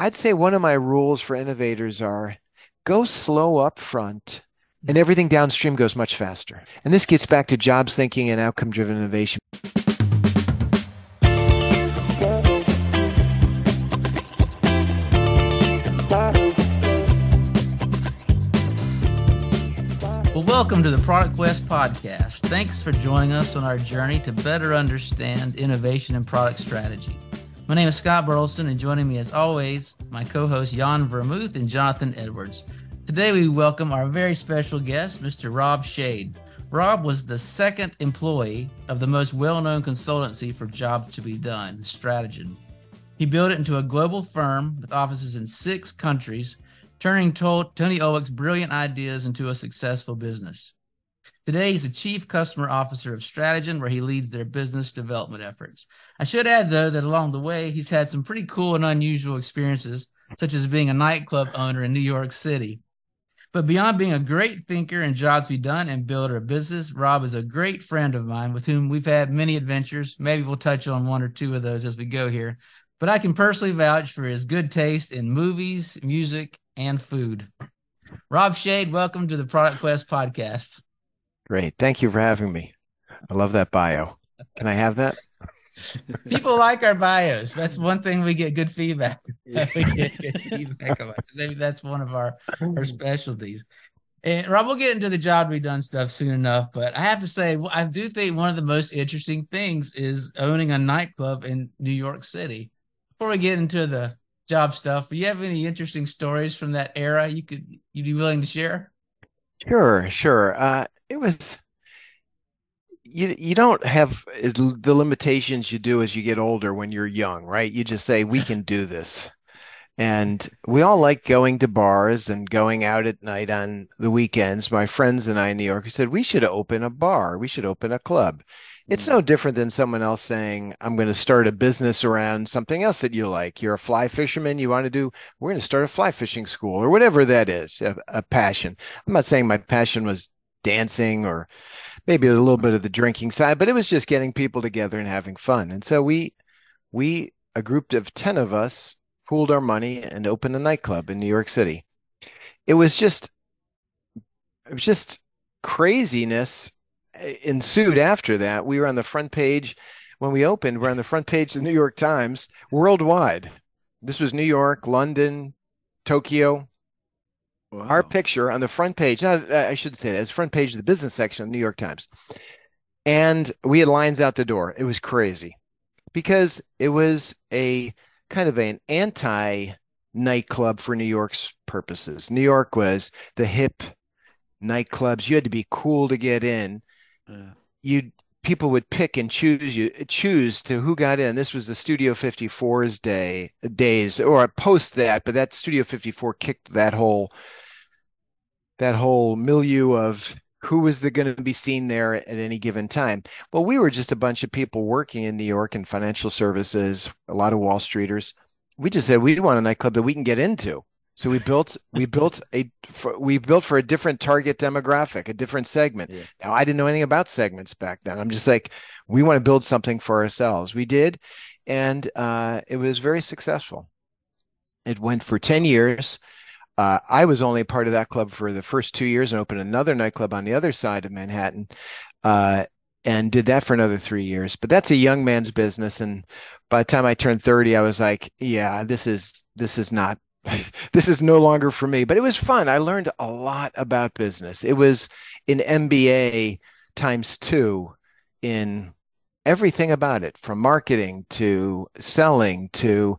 I'd say one of my rules for innovators are go slow up front and mm-hmm. everything downstream goes much faster. And this gets back to jobs thinking and outcome driven innovation. Well, welcome to the Product Quest podcast. Thanks for joining us on our journey to better understand innovation and product strategy. My name is Scott Burleson, and joining me as always, my co hosts Jan Vermouth and Jonathan Edwards. Today, we welcome our very special guest, Mr. Rob Schade. Rob was the second employee of the most well known consultancy for jobs to be done, Strategyn. He built it into a global firm with offices in six countries, turning Tony Ulwick's brilliant ideas into a successful business. Today, he's the Chief Customer Officer of Strategyn, where he leads their business development efforts. I should add, though, that along the way, he's had some pretty cool and unusual experiences, such as being a nightclub owner in New York City. But beyond being a great thinker and jobs be done and builder of business, Rob is a great friend of mine with whom we've had many adventures. Maybe we'll touch on one or two of those as we go here. But I can personally vouch for his good taste in movies, music, and food. Rob Schade, welcome to the Product Quest podcast. Great. Thank you for having me. I love that bio. Can I have that? People like our bios. That's one thing we get good feedback. we get good feedback about. So maybe that's one of our, our specialties. And Rob, we'll get into the job we done stuff soon enough. But I have to say, I do think one of the most interesting things is owning a nightclub in New York City. Before we get into the job stuff, do you have any interesting stories from that era you could you'd be willing to share? Sure, sure. Uh, it was you you don't have the limitations you do as you get older when you're young, right? You just say we can do this. And we all like going to bars and going out at night on the weekends. My friends and I in New York said we should open a bar, we should open a club. It's mm. no different than someone else saying, I'm going to start a business around something else that you like. You're a fly fisherman, you want to do, we're going to start a fly fishing school or whatever that is, a, a passion. I'm not saying my passion was dancing or maybe a little bit of the drinking side, but it was just getting people together and having fun. And so we, we, a group of 10 of us pooled our money and opened a nightclub in New York City. It was just, it was just craziness eh, ensued after that. We were on the front page when we opened, we're on the front page of the New York Times worldwide. This was New York, London, Tokyo, Wow. Our picture on the front page. Now, I shouldn't say that it's front page of the business section of the New York Times. And we had lines out the door. It was crazy because it was a kind of an anti nightclub for New York's purposes. New York was the hip nightclubs. You had to be cool to get in. Uh, you people would pick and choose you choose to who got in. This was the Studio 54's day days or post that, but that Studio 54 kicked that whole that whole milieu of who was going to be seen there at any given time. Well, we were just a bunch of people working in New York in financial services, a lot of Wall Streeters. We just said we want a nightclub that we can get into. So we built we built a for, we built for a different target demographic, a different segment. Yeah. Now I didn't know anything about segments back then. I'm just like, we want to build something for ourselves. We did, and uh, it was very successful. It went for ten years. Uh, I was only part of that club for the first two years and opened another nightclub on the other side of Manhattan. Uh, and did that for another three years. But that's a young man's business. And by the time I turned 30, I was like, yeah, this is this is not this is no longer for me. But it was fun. I learned a lot about business. It was an MBA times two in everything about it from marketing to selling to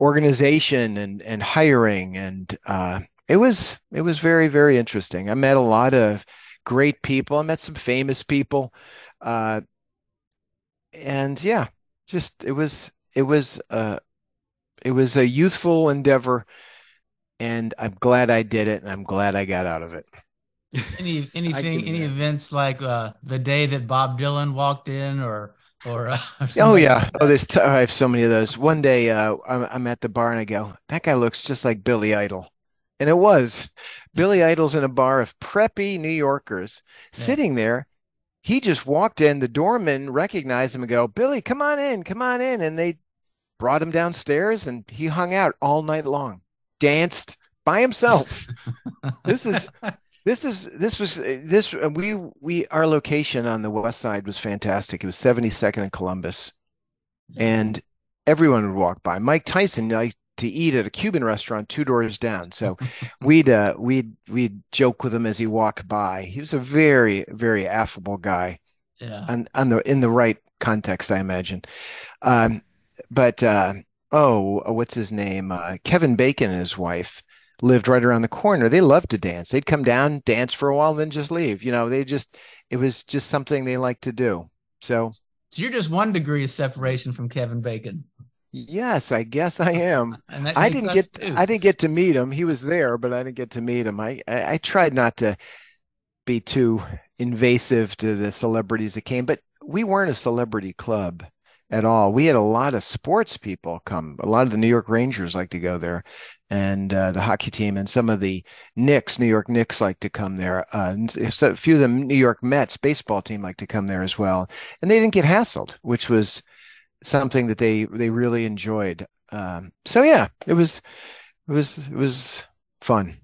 organization and and hiring and uh, it was it was very very interesting. I met a lot of great people. I met some famous people uh, and yeah just it was it was uh it was a youthful endeavor and i'm glad i did it and i'm glad i got out of it. Any anything any events like uh the day that bob dylan walked in or or, uh, or oh yeah. Like oh there's t- i have so many of those. One day uh I'm, I'm at the bar and i go that guy looks just like billy idol. And it was. Billy idol's in a bar of preppy new yorkers yeah. sitting there. He just walked in. The doorman recognized him and go billy come on in come on in. And they brought him downstairs and he hung out all night long, danced by himself. this is this is this was this we we our location on the west side was fantastic. It was 72nd and Columbus, and everyone would walk by. Mike Tyson liked to eat at a Cuban restaurant two doors down, so we'd uh, we'd we'd joke with him as he walked by. He was a very very affable guy, Yeah. on on the in the right context, I imagine. Um, but uh, oh, what's his name? Uh, Kevin Bacon and his wife lived right around the corner. They loved to dance. They'd come down, dance for a while, then just leave. You know, they just it was just something they liked to do. So So you're just one degree of separation from Kevin Bacon. yes, I guess I am. I didn't get too. I didn't get to meet him. He was there, but I didn't get to meet him. I I, I tried not to be too invasive to the celebrities that came, but we weren't a celebrity club at all. We had a lot of sports people come. A lot of the New York Rangers like to go there, and uh, the hockey team, and some of the Knicks, New York Knicks, like to come there. Uh, and so a few of the New York Mets baseball team like to come there as well, and they didn't get hassled, which was something that they they really enjoyed. Um, so yeah, it was it was it was fun.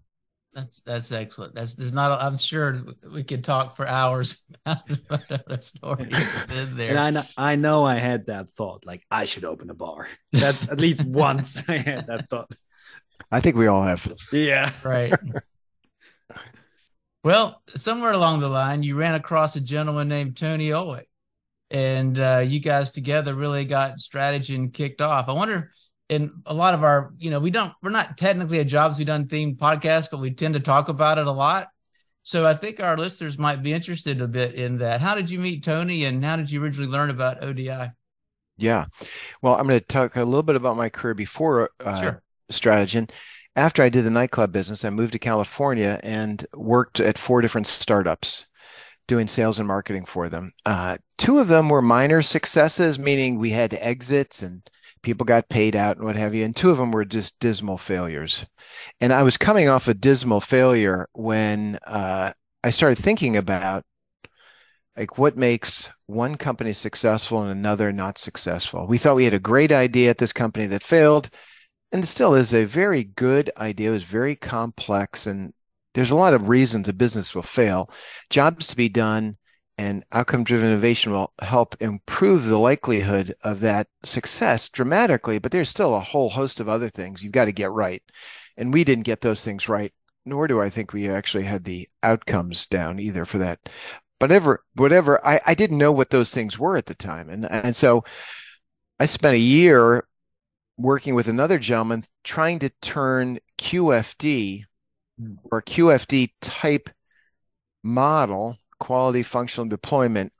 That's that's excellent. That's there's not. A, I'm sure we could talk for hours about other story. there. And I know, I know I had that thought, like I should open a bar. That's at least once I had that thought. I think we all have. Yeah. Right. well, somewhere along the line, you ran across a gentleman named Tony Ulwick, and uh, you guys together really got Strategyn kicked off. I wonder, in a lot of our, you know, we don't, we're not technically a jobs we done themed podcast, but we tend to talk about it a lot. So I think our listeners might be interested a bit in that. How did you meet Tony, and how did you originally learn about ODI? Yeah. Well, I'm going to talk a little bit about my career before uh, Sure. Strategyn. After I did the nightclub business, I moved to California and worked at four different startups doing sales and marketing for them. Uh, two of them were minor successes, meaning we had exits and people got paid out and what have you. And two of them were just dismal failures. And I was coming off a dismal failure when uh, I started thinking about like what makes one company successful and another not successful. We thought we had a great idea at this company that failed, and it still is a very good idea. It was very complex, and there's a lot of reasons a business will fail. Jobs to be done and outcome driven innovation will help improve the likelihood of that success dramatically, but there's still a whole host of other things you've got to get right. And we didn't get those things right, nor do I think we actually had the outcomes down either for that. Whatever whatever I, I didn't know what those things were at the time. And and so i spent a year working with another gentleman trying to turn qfd hmm. or qfd type model quality functional deployment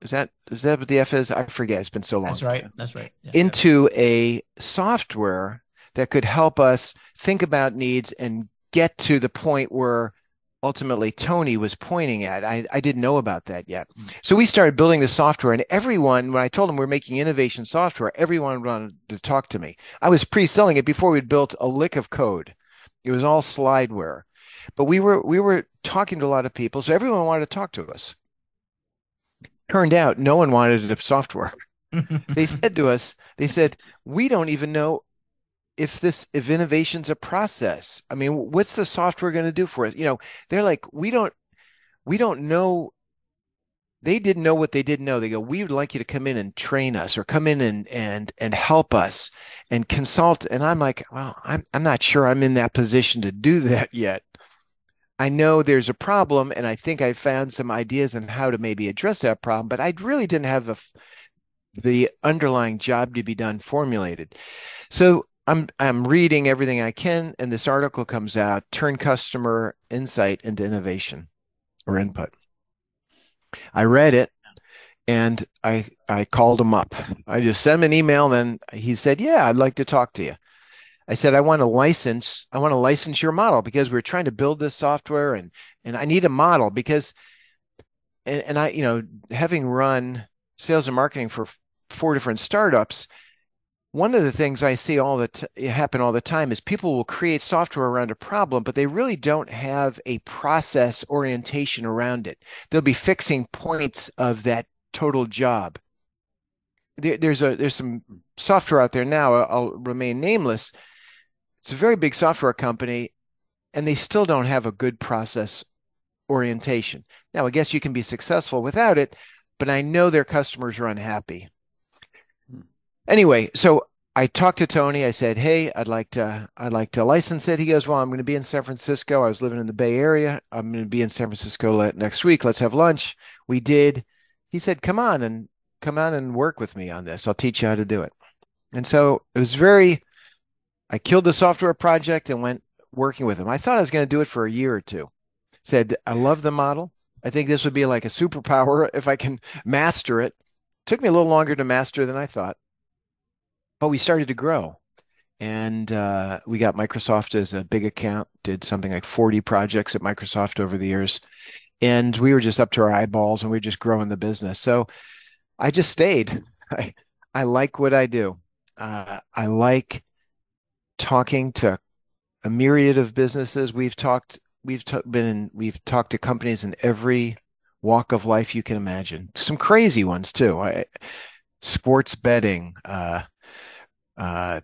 is that is that what the f is i forget it's been so long That's right. That's right. Yeah. into a software that could help us think about needs and get to the point where ultimately Tony was pointing at. I, I didn't know about that yet. Mm-hmm. So we started building the software, and everyone, when I told them we're making innovation software, everyone wanted to talk to me. I was pre selling it before we'd built a lick of code. It was all slideware. But we were we were talking to a lot of people, so everyone wanted to talk to us. Turned out no one wanted the software they said to us, they said, we don't even know if this if innovation's a process. I mean, what's the software going to do for us? You know, they're like, we don't we don't know. They didn't know what they didn't know. They go, we would like you to come in and train us or come in and and and help us and consult. And I'm like, well, I'm I'm not sure I'm in that position to do that yet. I know there's a problem, and I think I found some ideas on how to maybe address that problem, but I really didn't have a the underlying job to be done formulated. So I'm I'm reading everything I can, and this article comes out: turn customer insight into innovation or input. I read it, and I I called him up. I just sent him an email, and he said, "Yeah, I'd like to talk to you." I said, "I want to license. I want to license your model because we're trying to build this software, and and I need a model because." And, and I, you know, having run sales and marketing for four different startups, one of the things I see all the t- happen all the time is people will create software around a problem, but they really don't have a process orientation around it. They'll be fixing points of that total job. There, there's a there's some software out there now, I'll remain nameless. It's a very big software company, and they still don't have a good process orientation. Now, I guess you can be successful without it, but I know their customers are unhappy. Hmm. Anyway, so I talked to Tony. I said, "Hey, I'd like to I'd like to license it." He goes, "Well, I'm going to be in San Francisco. I was living in the Bay Area. I'm going to be in San Francisco next week. Let's have lunch." We did. He said, "Come on and come on and work with me on this. I'll teach you how to do it." And so it was very I killed the software project and went working with them. I thought I was going to do it for a year or two. Said, "I love the model. I think this would be like a superpower if I can master it." Took me a little longer to master than I thought but we started to grow and uh, we got Microsoft as a big account, did something like 40 projects at Microsoft over the years. And we were just up to our eyeballs and we were just growing the business. So I just stayed. I, I like what I do. Uh, I like talking to a myriad of businesses. We've talked, we've t- been in, we've talked to companies in every walk of life you can imagine. Some crazy ones too. I, sports betting, uh, uh,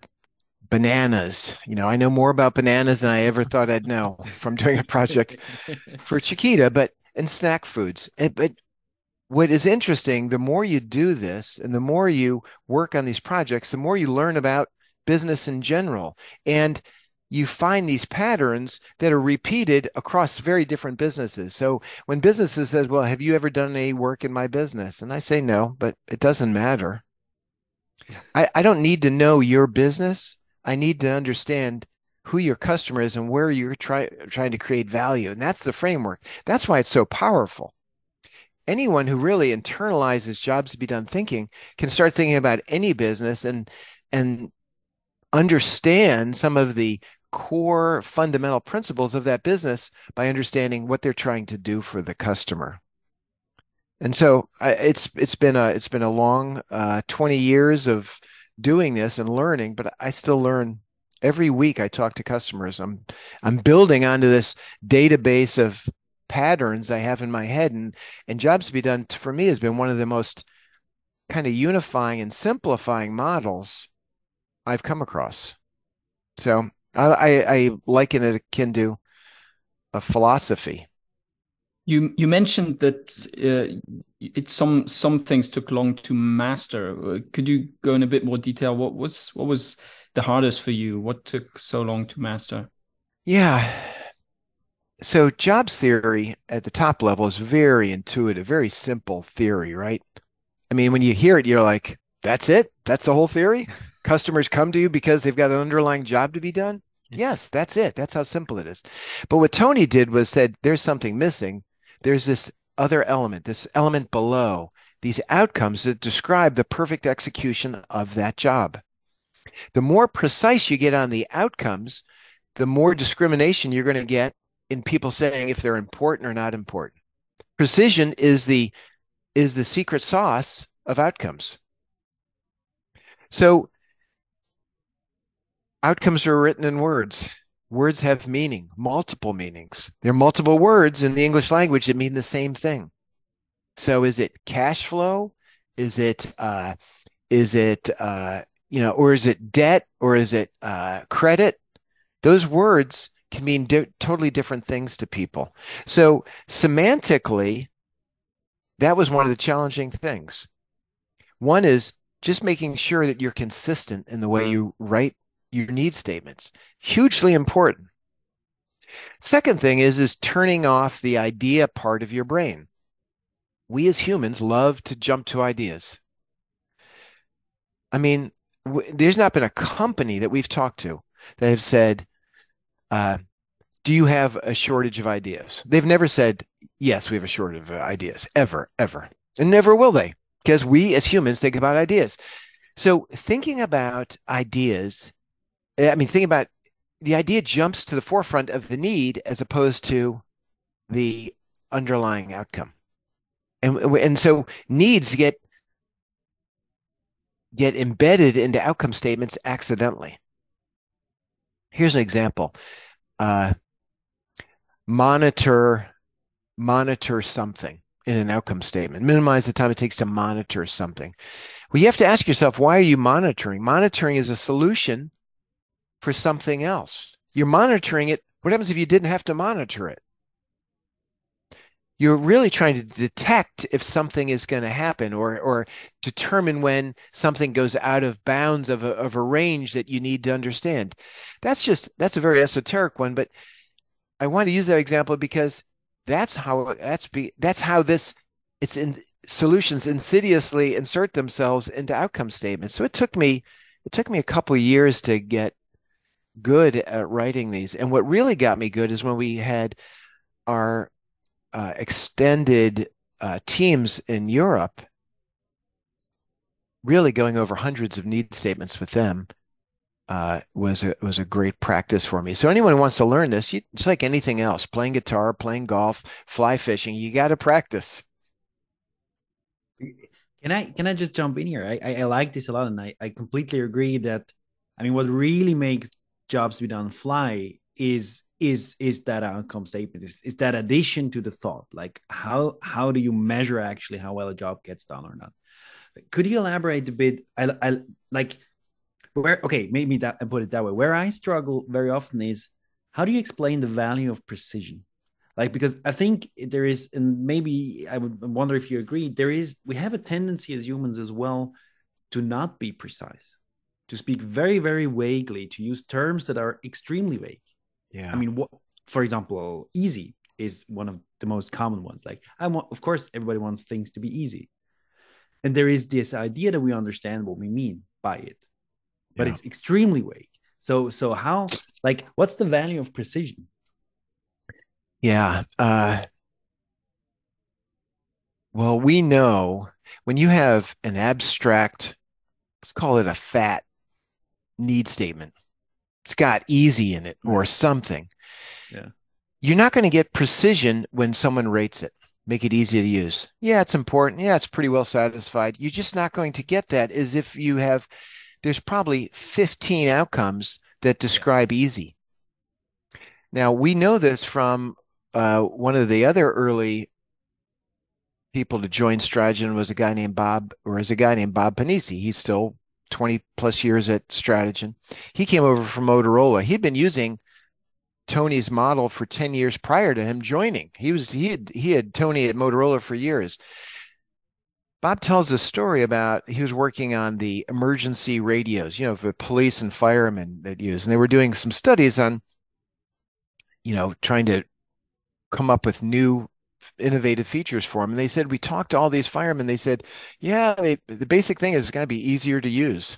bananas. You know, I know more about bananas than I ever thought I'd know from doing a project for Chiquita, but and snack foods. And, but what is interesting, the more you do this and the more you work on these projects, the more you learn about business in general. And you find these patterns that are repeated across very different businesses. So when businesses says, "Well, have you ever done any work in my business?" and I say no, but it doesn't matter I, I don't need to know your business. I need to understand who your customer is and where you're try, trying to create value. And that's the framework. That's why it's so powerful. Anyone who really internalizes jobs to be done thinking can start thinking about any business and and understand some of the core fundamental principles of that business by understanding what they're trying to do for the customer. And so I, it's it's been a it's been a long uh, 20 years of doing this and learning but i still learn every week i talk to customers. I'm i'm building onto this database of patterns i have in my head and and jobs to be done for me has been one of the most kind of unifying and simplifying models i've come across so i i, I liken it akin to a philosophy you you mentioned that uh, it some some things took long to master. Could you go in a bit more detail? What was what was the hardest for you? What took so long to master? Yeah. So jobs theory at the top level is very intuitive, very simple theory, right? I mean, when you hear it, you're like, that's it? That's the whole theory? Customers come to you because they've got an underlying job to be done? Yes, that's it. That's how simple it is. But what Tony did was said, there's something missing there's this other element, this element below, these outcomes that describe the perfect execution of that job. The more precise you get on the outcomes, the more discrimination you're going to get in people saying if they're important or not important. Precision is the is the secret sauce of outcomes. So outcomes are written in words words have meaning, multiple meanings. There are multiple words in the English language that mean the same thing. So is it cash flow? Is it uh, is it uh, you know, or is it debt or is it uh, credit? Those words can mean di- totally different things to people. So semantically, that was one of the challenging things. One is just making sure that you're consistent in the way you write your need statements. Hugely important. Second thing is is turning off the idea part of your brain. We as humans love to jump to ideas. I mean w- there's not been a company that we've talked to that have said uh, do you have a shortage of ideas? They've never said yes we have a shortage of ideas. Ever ever. And never will they because we as humans think about ideas. So thinking about ideas I mean, think about the idea jumps to the forefront of the need as opposed to the underlying outcome. And, and so needs get get embedded into outcome statements accidentally. Here's an example. Uh, monitor monitor something. in an outcome statement, minimize the time it takes to monitor something. Well, you have to ask yourself, why are you monitoring? Monitoring is a solution for something else. You're monitoring it. What happens if you didn't have to monitor it? You're really trying to detect if something is going to happen or, or determine when something goes out of bounds of a, of a range that you need to understand. That's just, that's a very esoteric one, but I want to use that example because that's how, that's be, that's how this, it's in solutions insidiously insert themselves into outcome statements. So it took me, it took me a couple of years to get good at writing these. And what really got me good is when we had our uh, extended uh, teams in Europe, really going over hundreds of need statements with them. Uh, was a was a great practice for me. So anyone who wants to learn this, you, it's like anything else: playing guitar, playing golf, fly fishing. You got to practice. Can I can I just jump in here? I, I, I like this a lot, and I I completely agree that. I mean, what really makes jobs to be done fly is is is that outcome statement? Is, is that addition to the thought? Like how how do you measure actually how well a job gets done or not? Could you elaborate a bit? I, I like where okay maybe that i put it that way. Where i struggle very often is how do you explain the value of precision? Like because i think there is and maybe i would wonder if you agree there is we have a tendency as humans as well to not be precise to speak very, very vaguely, to use terms that are extremely vague. Yeah. I mean, what, for example, easy is one of the most common ones. Like, I want, of course, everybody wants things to be easy. And there is this idea that we understand what we mean by it, but yeah. it's extremely vague. So, so how, like, what's the value of precision? Yeah. Uh, well, we know when you have an abstract, let's call it a fat need statement. It's got easy in it or something. Yeah. You're not going to get precision when someone rates it. Make it easy to use. Yeah, it's important. Yeah, it's pretty well satisfied. You're just not going to get that as if you have, there's probably 15 outcomes that describe easy. Now, we know this from uh, one of the other early people to join Strategyn was a guy named Bob, or is a guy named Bob Pennisi. He's still 20 plus years at Strategyn. He came over from Motorola. He'd been using Tony's model for 10 years prior to him joining. He was he had he had Tony at Motorola for years. Bob tells a story about he was working on the emergency radios, you know, for police and firemen that use, and they were doing some studies on, you know, trying to come up with new innovative features for them. And they said, we talked to all these firemen. They said, yeah, they, the basic thing is it's going to be easier to use.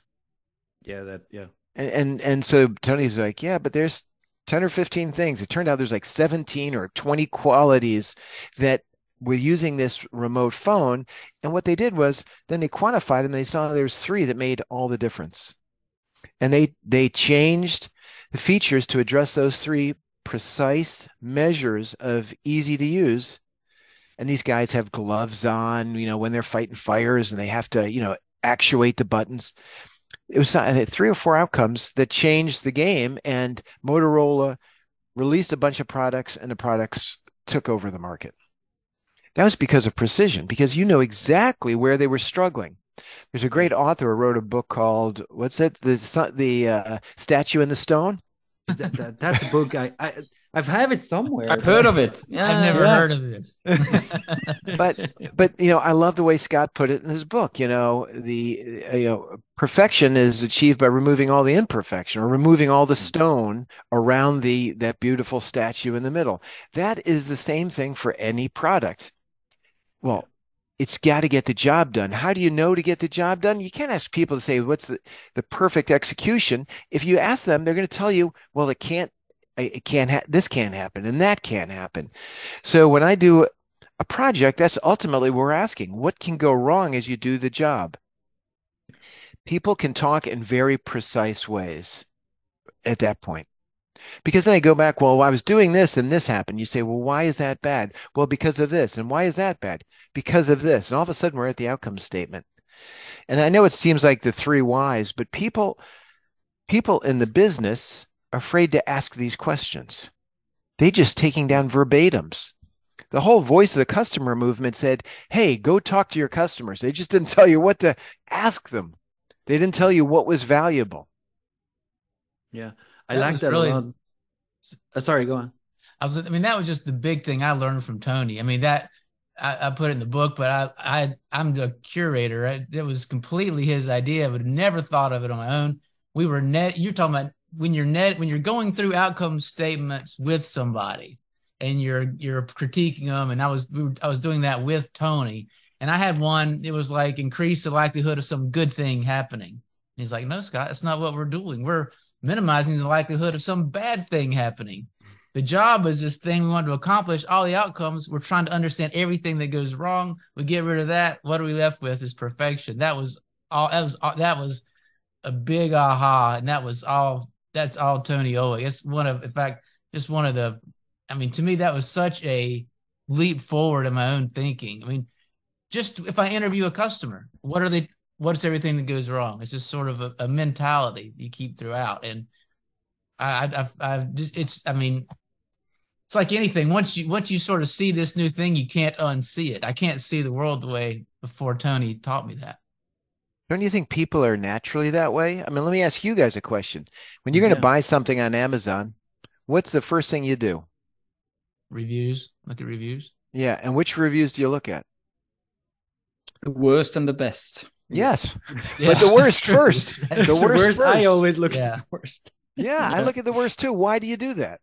Yeah, that, yeah. And, and, and so Tony's like, yeah, but there's 10 or 15 things. It turned out there's like 17 or 20 qualities that were using this remote phone. And what they did was then they quantified and they saw there's three that made all the difference. And they, they changed the features to address those three precise measures of easy to use and these guys have gloves on, you know, when they're fighting fires and they have to, you know, actuate the buttons. It was three or four outcomes that changed the game, and Motorola released a bunch of products, and the products took over the market. That was because of precision, because you know exactly where they were struggling. There's a great author who wrote a book called what's it? The the uh, statue in the stone. That, that, that's a book I, I I've have it somewhere. I've heard of it. Yeah, I've never yeah. heard of this. but but you know, I love the way Scott put it in his book. You know, the uh, you know perfection is achieved by removing all the imperfection or removing all the stone around the that beautiful statue in the middle. That is the same thing for any product. Well, it's got to get the job done. How do you know to get the job done? You can't ask people to say what's the, the perfect execution. If you ask them, they're going to tell you, well, it can't it can't ha- this can't happen and that can't happen. So when i do a project that's ultimately we're asking what can go wrong as you do the job? People can talk in very precise ways at that point. Because then they go back well i was doing this and this happened. You say well why is that bad? Well because of this. And why is that bad? Because of this. And all of a sudden we're at the outcome statement. And i know it seems like the three whys but people people in the business afraid to ask these questions. They just taking down verbatims. The whole voice of the customer movement said, "Hey, go talk to your customers." They just didn't tell you what to ask them. They didn't tell you what was valuable. Yeah, I That like that really- Uh, sorry, go on. I was, I mean, that was just the big thing I learned from Tony. I mean, that I, I put it in the book, but I, I, I'm the curator. Right? It was completely his idea. I would have never thought of it on my own. We were net. You're talking about when you're net when you're going through outcome statements with somebody, and you're you're critiquing them. And I was we were, I was doing that with Tony, and I had one. It was like increase the likelihood of some good thing happening. And he's like, no, Scott, that's not what we're doing. We're minimizing the likelihood of some bad thing happening the job is this thing we want to accomplish all the outcomes we're trying to understand everything that goes wrong we get rid of that what are we left with is perfection that was all that was all, that was a big aha and that was all that's all tony Owen. it's one of in fact just one of the i mean to me that was such a leap forward in my own thinking i mean just if i interview a customer what are they what's everything that goes wrong it's just sort of a, a mentality you keep throughout and I, I, I've just, it's, I mean, it's like anything. Once you, once you sort of see this new thing, you can't unsee it. I can't see the world the way before Tony taught me that. Don't you think people are naturally that way? I mean, let me ask you guys a question. When you're going Yeah. to buy something on Amazon, what's the first thing you do? Reviews, look at reviews. Yeah, and which reviews do you look at? The worst and the best. Yes. Yeah, But the worst first. That's The The true. worst I always look Yeah. at the worst. Yeah, I look at the worst too. Why do you do that?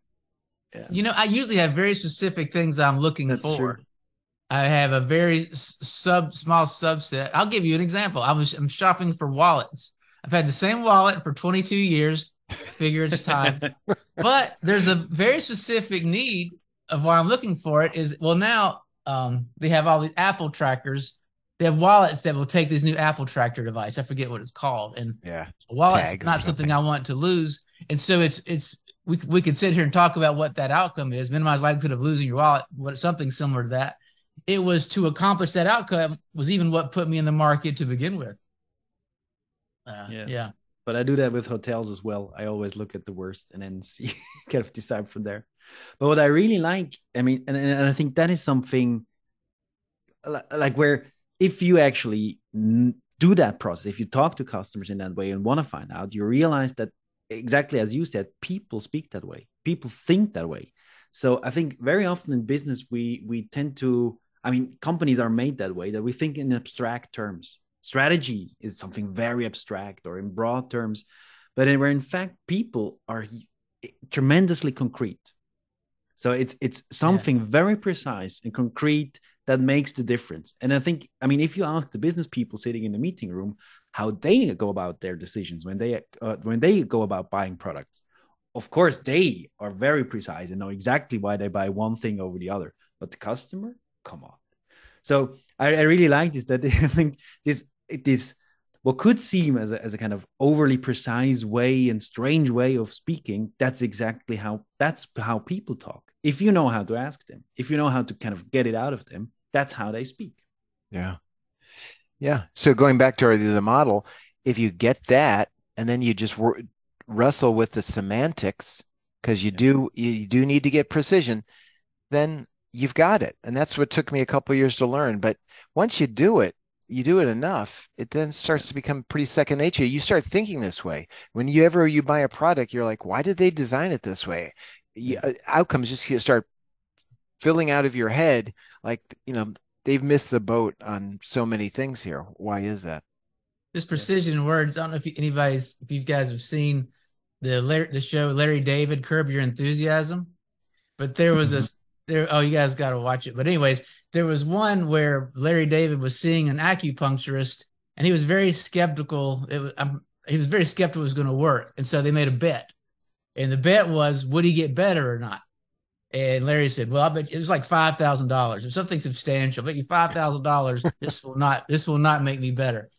You know, I usually have very specific things I'm looking That's for. true. I have a very sub small subset. I'll give you an example. I was I'm shopping for wallets. I've had the same wallet for 22 years. Figure it's time. but there's a very specific need of why I'm looking for it is well now um, they have all these Apple trackers. They have wallets that will take this new Apple tracker device. I forget what it's called, and Yeah. a wallet's Tag not something something. I want to lose. And so it's it's we we could sit here and talk about what that outcome is, minimize likelihood of losing your wallet, what something similar to that. It was to accomplish that outcome was even what put me in the market to begin with. Uh, Yeah. yeah. but I do that with hotels as well. I always look at the worst and then see kind of decide from there. But what I really like, I mean, and, and I think that is something like where if you actually do that process, if you talk to customers in that way and want to find out, you realize that exactly as you said, people speak that way, people think that way. So I think very often in business we we tend to, I mean, companies are made that way that we think in abstract terms. Strategy is something very abstract or in broad terms, but in- where in fact people are tremendously concrete. So it's it's something very precise and concrete that makes the difference. And I think, I mean, if you ask the business people sitting in the meeting room how they go about their decisions when they uh, when they go about buying products, of course they are very precise and know exactly why they buy one thing over the other. But the customer, come on. So I, I really like this. That I think this it is what could seem as a, as a kind of overly precise way and strange way of speaking. That's exactly how that's how people talk. If you know how to ask them, if you know how to kind of get it out of them, that's how they speak. Yeah. Yeah. So going back to our, the model, if you get that and then you just wor- wrestle with the semantics because you Yeah. do you, you do need to get precision, then you've got it. And that's what took me a couple years to learn. But once you do it, you do it enough, it then starts to become pretty second nature. You start thinking this way. When you ever you buy a product, you're like, why did they design it this way? You, uh, outcomes just start filling out of your head like you know they've missed the boat on so many things here why is that This precision in words. I don't know if anybody's if you guys have seen the Larry, the show Larry David Curb Your Enthusiasm, but there was a there. Oh, you guys got to watch it. But anyways, there was one where Larry David was seeing an acupuncturist, and he was very skeptical. It was um, he was very skeptical it was going to work, and so they made a bet, and the bet was would he get better or not. And Larry said, "Well, I bet it was like five thousand dollars or something substantial. I bet you five thousand dollars. This will not. This will not make me better."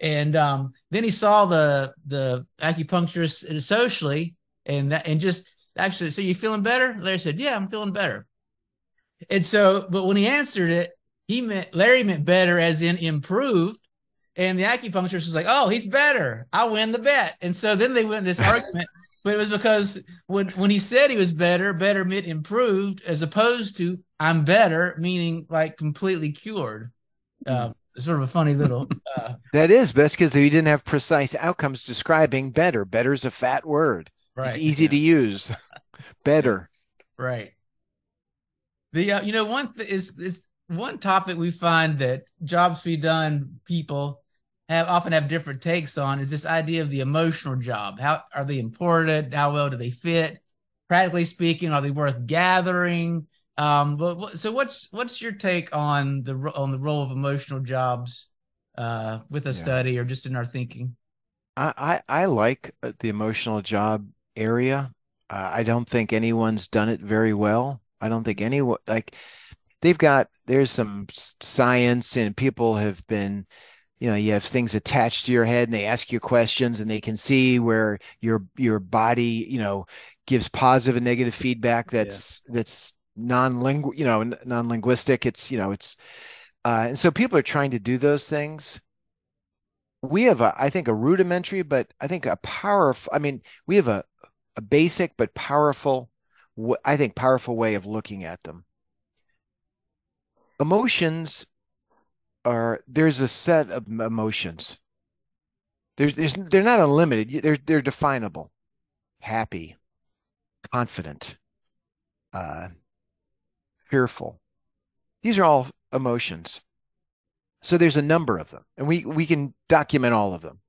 And um, then he saw the the acupuncturist socially, and that, and just actually, so you feeling better? Larry said, "Yeah, I'm feeling better." And so, but when he answered it, he meant Larry meant better as in improved, and the acupuncturist was like, "Oh, he's better. I win the bet." And so then they went in this argument. but it was because when when he said he was better, better meant improved, as opposed to I'm better, meaning like completely cured. Um, sort of a funny little. Uh, that is, but that's because we didn't have precise outcomes describing better. Better is a fat word. right. It's easy yeah. to use. better. Right. The uh, you know one th- is is one topic we find that jobs be done people have often have different takes on is this idea of the emotional job. How are they important? How well do they fit? Practically speaking, are they worth gathering? Um, but so what's what's your take on the on the role of emotional jobs uh, with a Yeah. study or just in our thinking? I, I, I like uh, the emotional job area. Uh, I don't think anyone's done it very well. I don't think anyone like they've got there's some science and people have been you know you have things attached to your head and they ask you questions and they can see where your your body you know gives positive and negative feedback that's that's non-lingu you know non-linguistic. It's you know it's uh, and so people are trying to do those things. We have a i think a rudimentary but i think a powerful i mean we have a, a basic but powerful i think powerful way of looking at them. Emotions are there's a set of emotions. There's there's they're not unlimited. They're they're definable. Happy confident uh fearful. These are all emotions. So there's a number of them and we we can document all of them.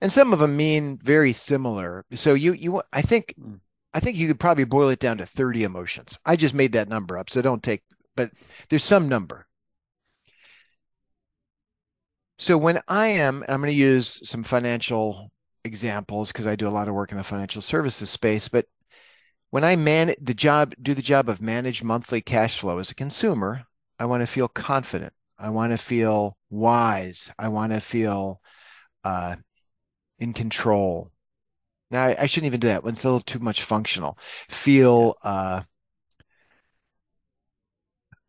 And some of them mean very similar. So you you i think Mm. I think you could probably boil it down to 30 emotions. I just made that number up so don't take but there's some number. So when i am i'm going to use some financial examples because i do a lot of work in the financial services space but when i man the job do the job of manage monthly cash flow as a consumer i want to feel confident. I want to feel wise. I want to feel uh, in control now I, I shouldn't even do that when it's a little too much functional feel uh,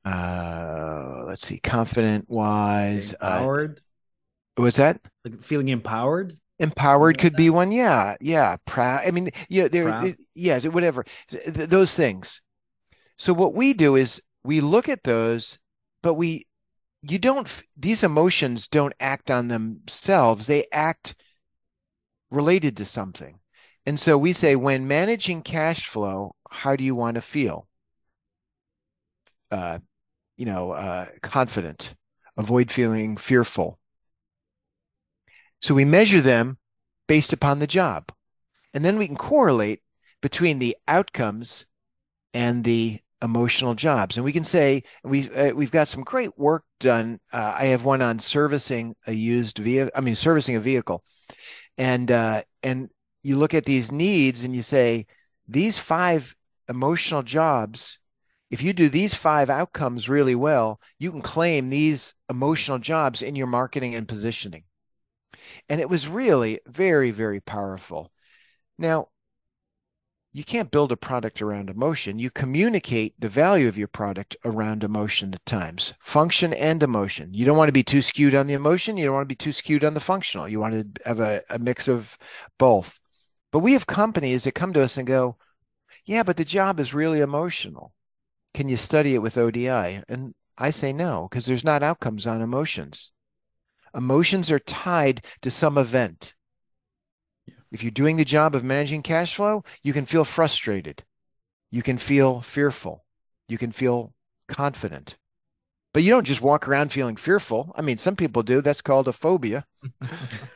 uh, let's see confident wise uh, empowered, was that like feeling empowered. Empowered could be one. Yeah. Yeah. Proud. I mean, yeah, there, it- yes, whatever. Th- those things. So what we do is we look at those, but we, you don't, these emotions don't act on themselves. They act related to something. And so we say, when managing cash flow, how do you want to feel? Uh, you know, uh, confident, avoid feeling fearful. So we measure them based upon the job. And then we can correlate between the outcomes and the emotional jobs. And we can say we uh, we've got some great work done. Uh, I have one on servicing a used vehicle. I mean, servicing a vehicle, and uh, and you look at these needs and you say these five emotional jobs. If you do these five outcomes really well, you can claim these emotional jobs in your marketing and positioning. And it was really very, very powerful. Now, you can't build a product around emotion. You communicate the value of your product around emotion at times, function and emotion. You don't want to be too skewed on the emotion. You don't want to be too skewed on the functional. You want to have a, a mix of both. But we have companies that come to us and go, yeah, but the job is really emotional. Can you study it with ODI? And I say no, because there's not outcomes on emotions. Emotions are tied to some event. If you're doing the job of managing cash flow, you can feel frustrated. You can feel fearful. You can feel confident. But you don't just walk around feeling fearful. I mean, some people do. That's called a phobia.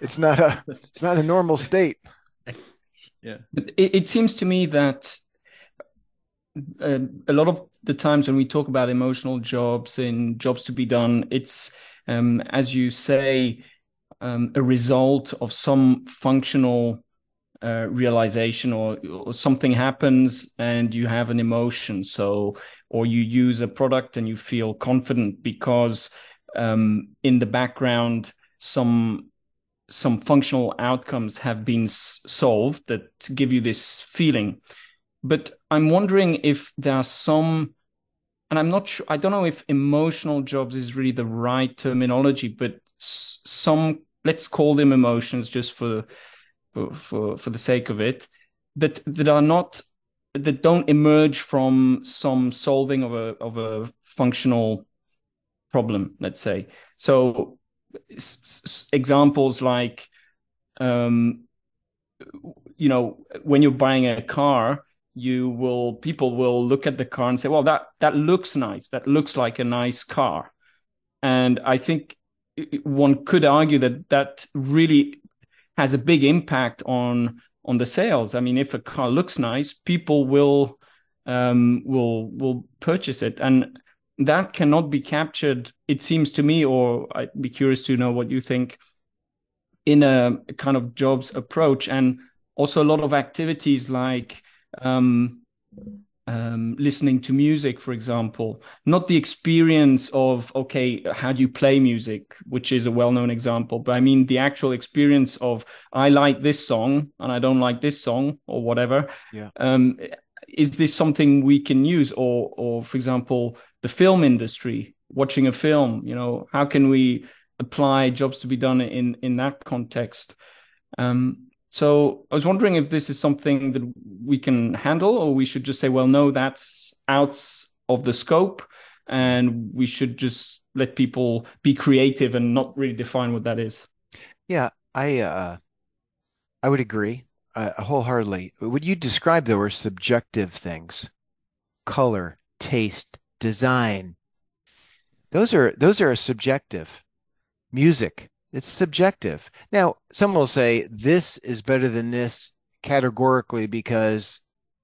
It's not a it's not a normal state. But it, it seems to me that uh, a lot of the times when we talk about emotional jobs and jobs to be done, it's um, as you say, um, a result of some functional uh, realization or, or something happens and you have an emotion. So, or you use a product and you feel confident because um, in the background some some functional outcomes have been solved that give you this feeling. But I'm wondering if there are some, and I'm not sure, I don't know if emotional jobs is really the right terminology, but some, let's call them emotions just for, for, for, for the sake of it, that that are not that don't emerge from some solving of a of a functional problem let's say so examples like um you know when you're buying a car you will people will look at the car and say well that that looks nice. That looks like a nice car. And i think one could argue that that really has a big impact on on the sales. I mean if a car looks nice people will um will will purchase it. And that cannot be captured it seems to me or i'd be curious to know what you think in a kind of jobs approach and also a lot of activities like um, um, listening to music, for example, not the experience of, okay, how do you play music, which is a well known example, but I mean the actual experience of, I like this song and I don't like this song or whatever. Yeah. Um, is this something we can use? Or, or for example, the film industry, watching a film, you know, how can we apply jobs to be done in, in that context? Um, so I was wondering if this is something that we can handle, or we should just say, well, no, that's out of the scope, and we should just let people be creative and not really define what that is. Yeah, I uh, I would agree uh, wholeheartedly. What you describe though are subjective things, color, taste, design. Those are those are subjective. Music, it's subjective. Now, someone will say this is better than this categorically because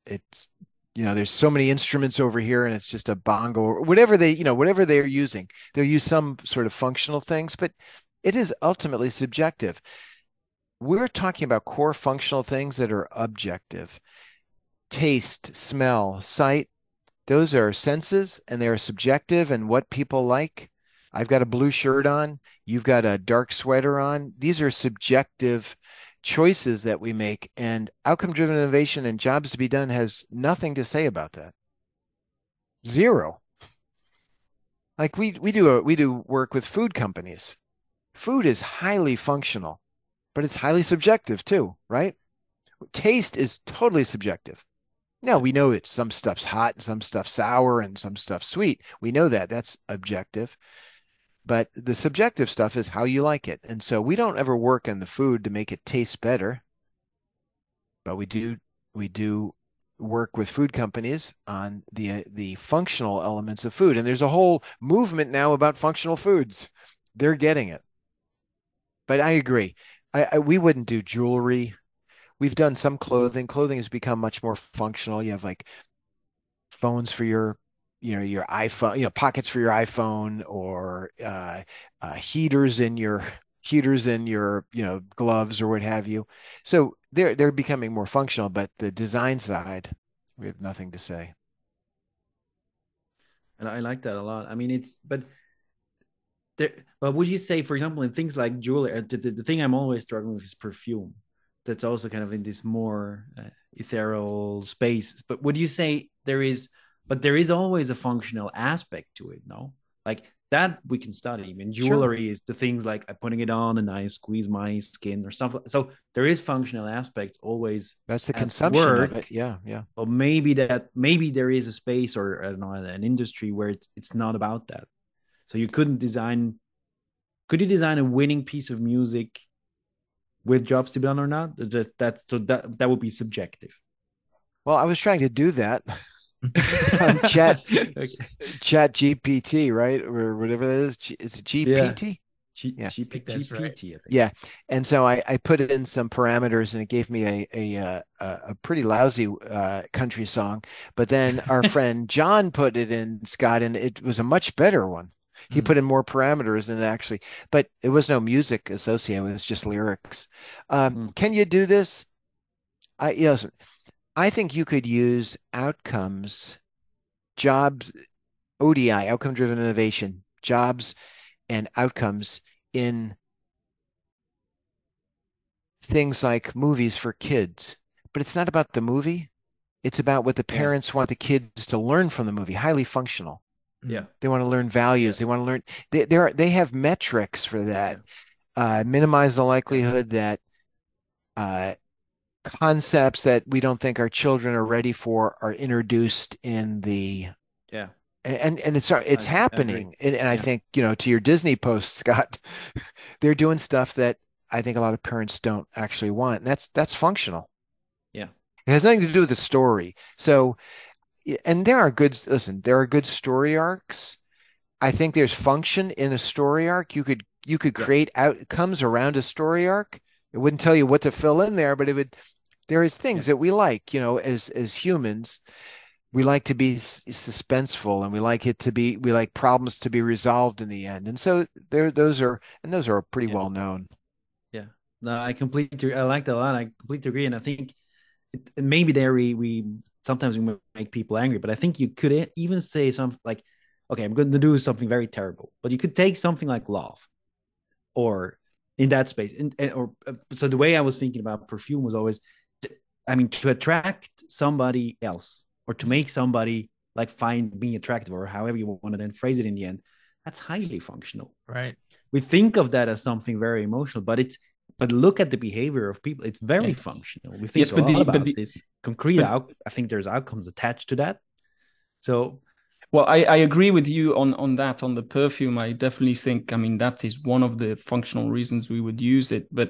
it's you know there's so many instruments over here and it's just a bongo or whatever they you know whatever they're using they'll use some sort of functional things but it is ultimately subjective we're talking about core functional things that are objective taste smell sight those are senses and they're subjective and what people like I've got a blue shirt on, you've got a dark sweater on. These are subjective choices that we make, and outcome driven innovation and jobs to be done has nothing to say about that. Zero. Like we we do a, we do work with food companies. Food is highly functional, but it's highly subjective too, right? Taste is totally subjective. Now we know that some stuff's hot and some stuff's sour and some stuff's sweet. We know that. That's objective but the subjective stuff is how you like it. And so we don't ever work on the food to make it taste better, but we do we do work with food companies on the uh, the functional elements of food. And there's a whole movement now about functional foods. They're getting it. But I agree. I, I we wouldn't do jewelry. We've done some clothing. Clothing has become much more functional. You have like phones for your you know your iphone you know pockets for your iphone or uh, uh, heaters in your heaters in your you know gloves or what have you so they're they're becoming more functional but the design side we have nothing to say and i like that a lot i mean it's but there but would you say for example in things like jewelry uh, the, the, the thing i'm always struggling with is perfume that's also kind of in this more uh, ethereal space but would you say there is but there is always a functional aspect to it no? Like that we can study. I mean jewelry sure. is the things like I'm putting it on and I squeeze my skin or something. So there is functional aspects always that's the consumption work, of it. Yeah yeah. But maybe that maybe there is a space or I don't know an industry where it's it's not about that. So you couldn't design could you design a winning piece of music with jobs to be done or not just that's so that that would be subjective well I was trying to do that um, chat okay. chat gpt right or whatever that is is it gpt yeah. G- yeah. GP, GPT, right. Yeah, and so I, I put it in some parameters, and it gave me a a uh, a, a pretty lousy uh, country song. But then our friend John put it in, Scott, and it was a much better one. He mm. put in more parameters and actually, but it was no music associated with it. It's just lyrics. Um, mm. Can you do this? I yes. I think you could use outcomes, jobs, ODI, outcome driven innovation, jobs and outcomes in things like movies for kids. But it's not about the movie. It's about what the parents want the kids to learn from the movie, highly functional. Yeah. They want to learn values. Yeah. They want to learn they they are they have metrics for that. Uh, minimize the likelihood that uh, concepts that we don't think our children are ready for are introduced in the yeah and and it's it's happening and, and I Yeah. think you know to your Disney post Scott they're doing stuff that I think a lot of parents don't actually want and that's that's functional Yeah. it has nothing to do with the story so and there are good listen there are good story arcs I think there's function in a story arc you could you could Yeah. create outcomes around a story arc it wouldn't tell you what to fill in there but it would there is things that we like you know as as humans we like to be s- suspenseful and we like it to be we like problems to be resolved in the end and so there those are and those are pretty Yeah. well known Yeah. No, I completely I like that a lot. I completely agree, and I think it, maybe there we we sometimes we make people angry, but I think you could even say something like, "Okay, I'm going to do something very terrible," but you could take something like love, or in that space, and, and- or uh, so the way I was thinking about perfume was always, I mean, to attract somebody else or to make somebody like find me attractive or however you want to then phrase it in the end, that's highly functional Right. we think of that as something very emotional, but it's but look at the behavior of people. It's very Yeah. functional. We think Yes, but the- but about the- this concrete out. I think there's outcomes attached to that. So Well, I, I agree with you on on that on the perfume. I definitely think I mean that is one of the functional reasons we would use it, but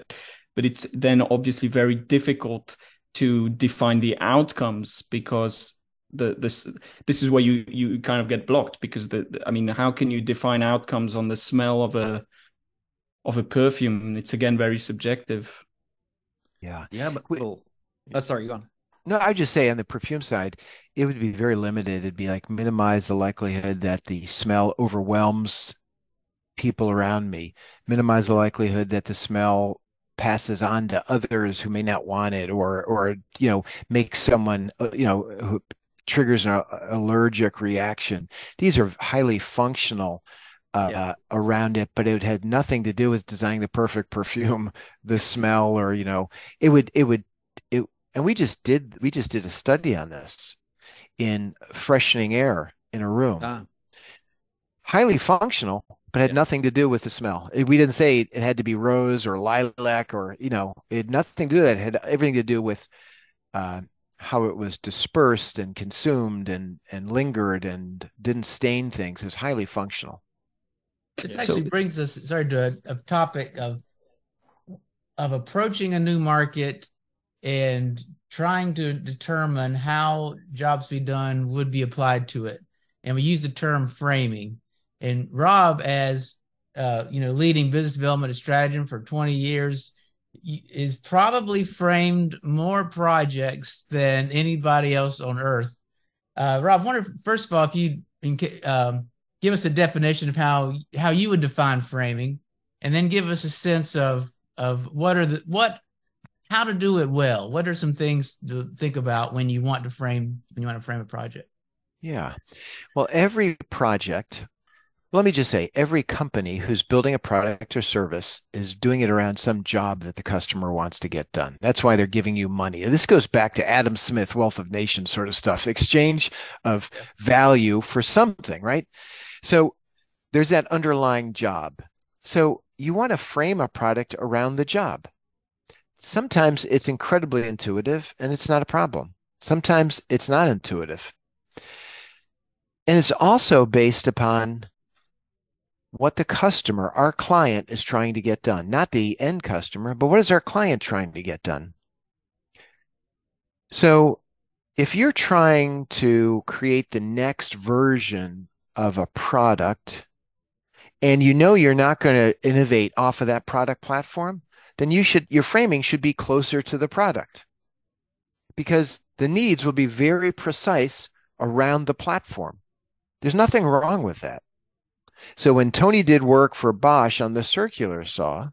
but it's then obviously very difficult to define the outcomes because the this this is where you you kind of get blocked because the, the- I mean how can you define outcomes on the smell of a of a perfume? It's again very subjective. yeah yeah, but We- well, oh, sorry, go on. No i would just say on the perfume side it would be very limited. It'd be like minimize the likelihood that the smell overwhelms people around me. Minimize the likelihood that the smell passes on to others who may not want it or or you know make someone uh, you know who triggers an allergic reaction. These are highly functional uh, Yeah. around it but it had nothing to do with designing the perfect perfume the smell or you know it would it would and we just did we just did a study on this in freshening air in a room Ah, highly functional, but had Yeah. nothing to do with the smell. It- we didn't say it had to be rose or lilac or, you know, it had nothing to do with that. It had everything to do with uh, how it was dispersed and consumed and, and lingered and didn't stain things. It was highly functional. This Yeah. actually So- brings us, sorry, to a, a topic of of approaching a new market and trying to determine how jobs be done would be applied to it. And we use the term framing. And Rob, as uh, you know, leading business development at Strategyn for 20 years, is probably framed more projects than anybody else on earth. Uh, Rob, I wonder first of all if you um, give us a definition of how how you would define framing, and then give us a sense of of what are the what how to do it well. What are some things to think about when you want to frame when you want to frame a project? Yeah. Well, every project, let me just say, every company who's building a product or service is doing it around some job that the customer wants to get done. That's why they're giving you money. And this goes back to Adam Smith, Wealth of Nations sort of stuff, exchange of value for something, right? So there's that underlying job. So you want to frame a product around the job. Sometimes it's incredibly intuitive and it's not a problem. Sometimes it's not intuitive. And it's also based upon what the customer, our client, is trying to get done, not the end customer, but what is our client trying to get done? So if you're trying to create the next version of a product and you know you're not going to innovate off of that product platform, then you should your framing should be closer to the product because the needs will be very precise around the platform. There's nothing wrong with that. So when Tony did work for Bosch on the circular saw,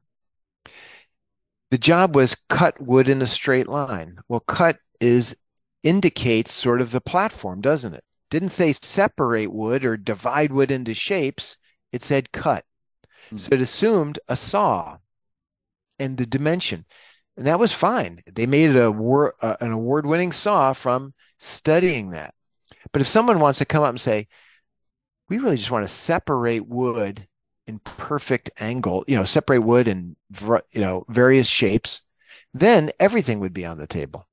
the job was cut wood in a straight line. Well, cut is indicates sort of the platform, doesn't it? Didn't say separate wood or divide wood into shapes. It said cut. Hmm. So it assumed a saw and the dimension. And that was fine. They made it a uh, an award-winning saw from studying that. But if someone wants to come up and say, we really just want to separate wood in perfect angle, you know, separate wood in, you know, various shapes. then everything would be on the table.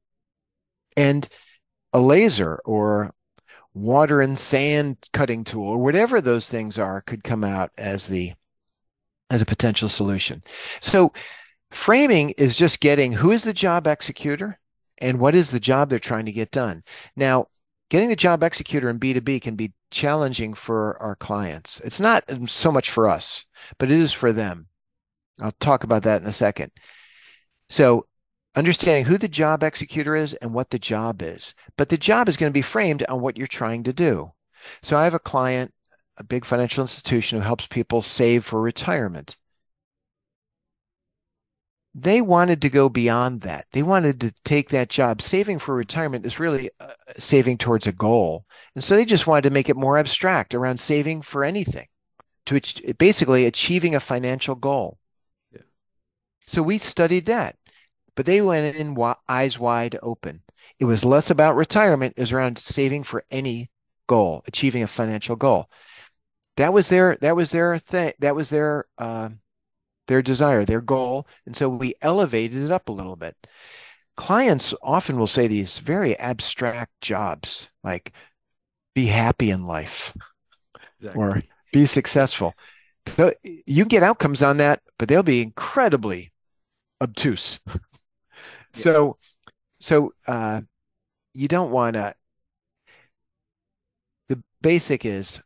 And a laser or water and sand cutting tool or whatever those things are could come out as the as a potential solution. So framing is just getting who is the job executor and what is the job they're trying to get done. Now, getting the job executor in B2B can be challenging for our clients. It's not um, so much for us, but it is for them. I'll talk about that in a second. So, understanding who the job executor is and what the job is. But the job is going to be framed on what you're trying to do. So, I have a client, a big financial institution who helps people save for retirement. They wanted to go beyond that. They wanted to take that job. Saving for retirement is really uh, saving towards a goal. And so they just wanted to make it more abstract around saving for anything, to basically achieving a financial goal. Yeah. So we studied that, but they went in eyes wide open. It was less about retirement, it was around saving for any goal, achieving a financial goal. That was their that was their thing. That was their uh, their desire, their goal. And so we elevated it up a little bit. Clients often will say these very abstract jobs like be happy in life exactly. or be successful. You get outcomes on that, but they'll be incredibly obtuse. Yeah. So, so uh, you don't want to. The basic is,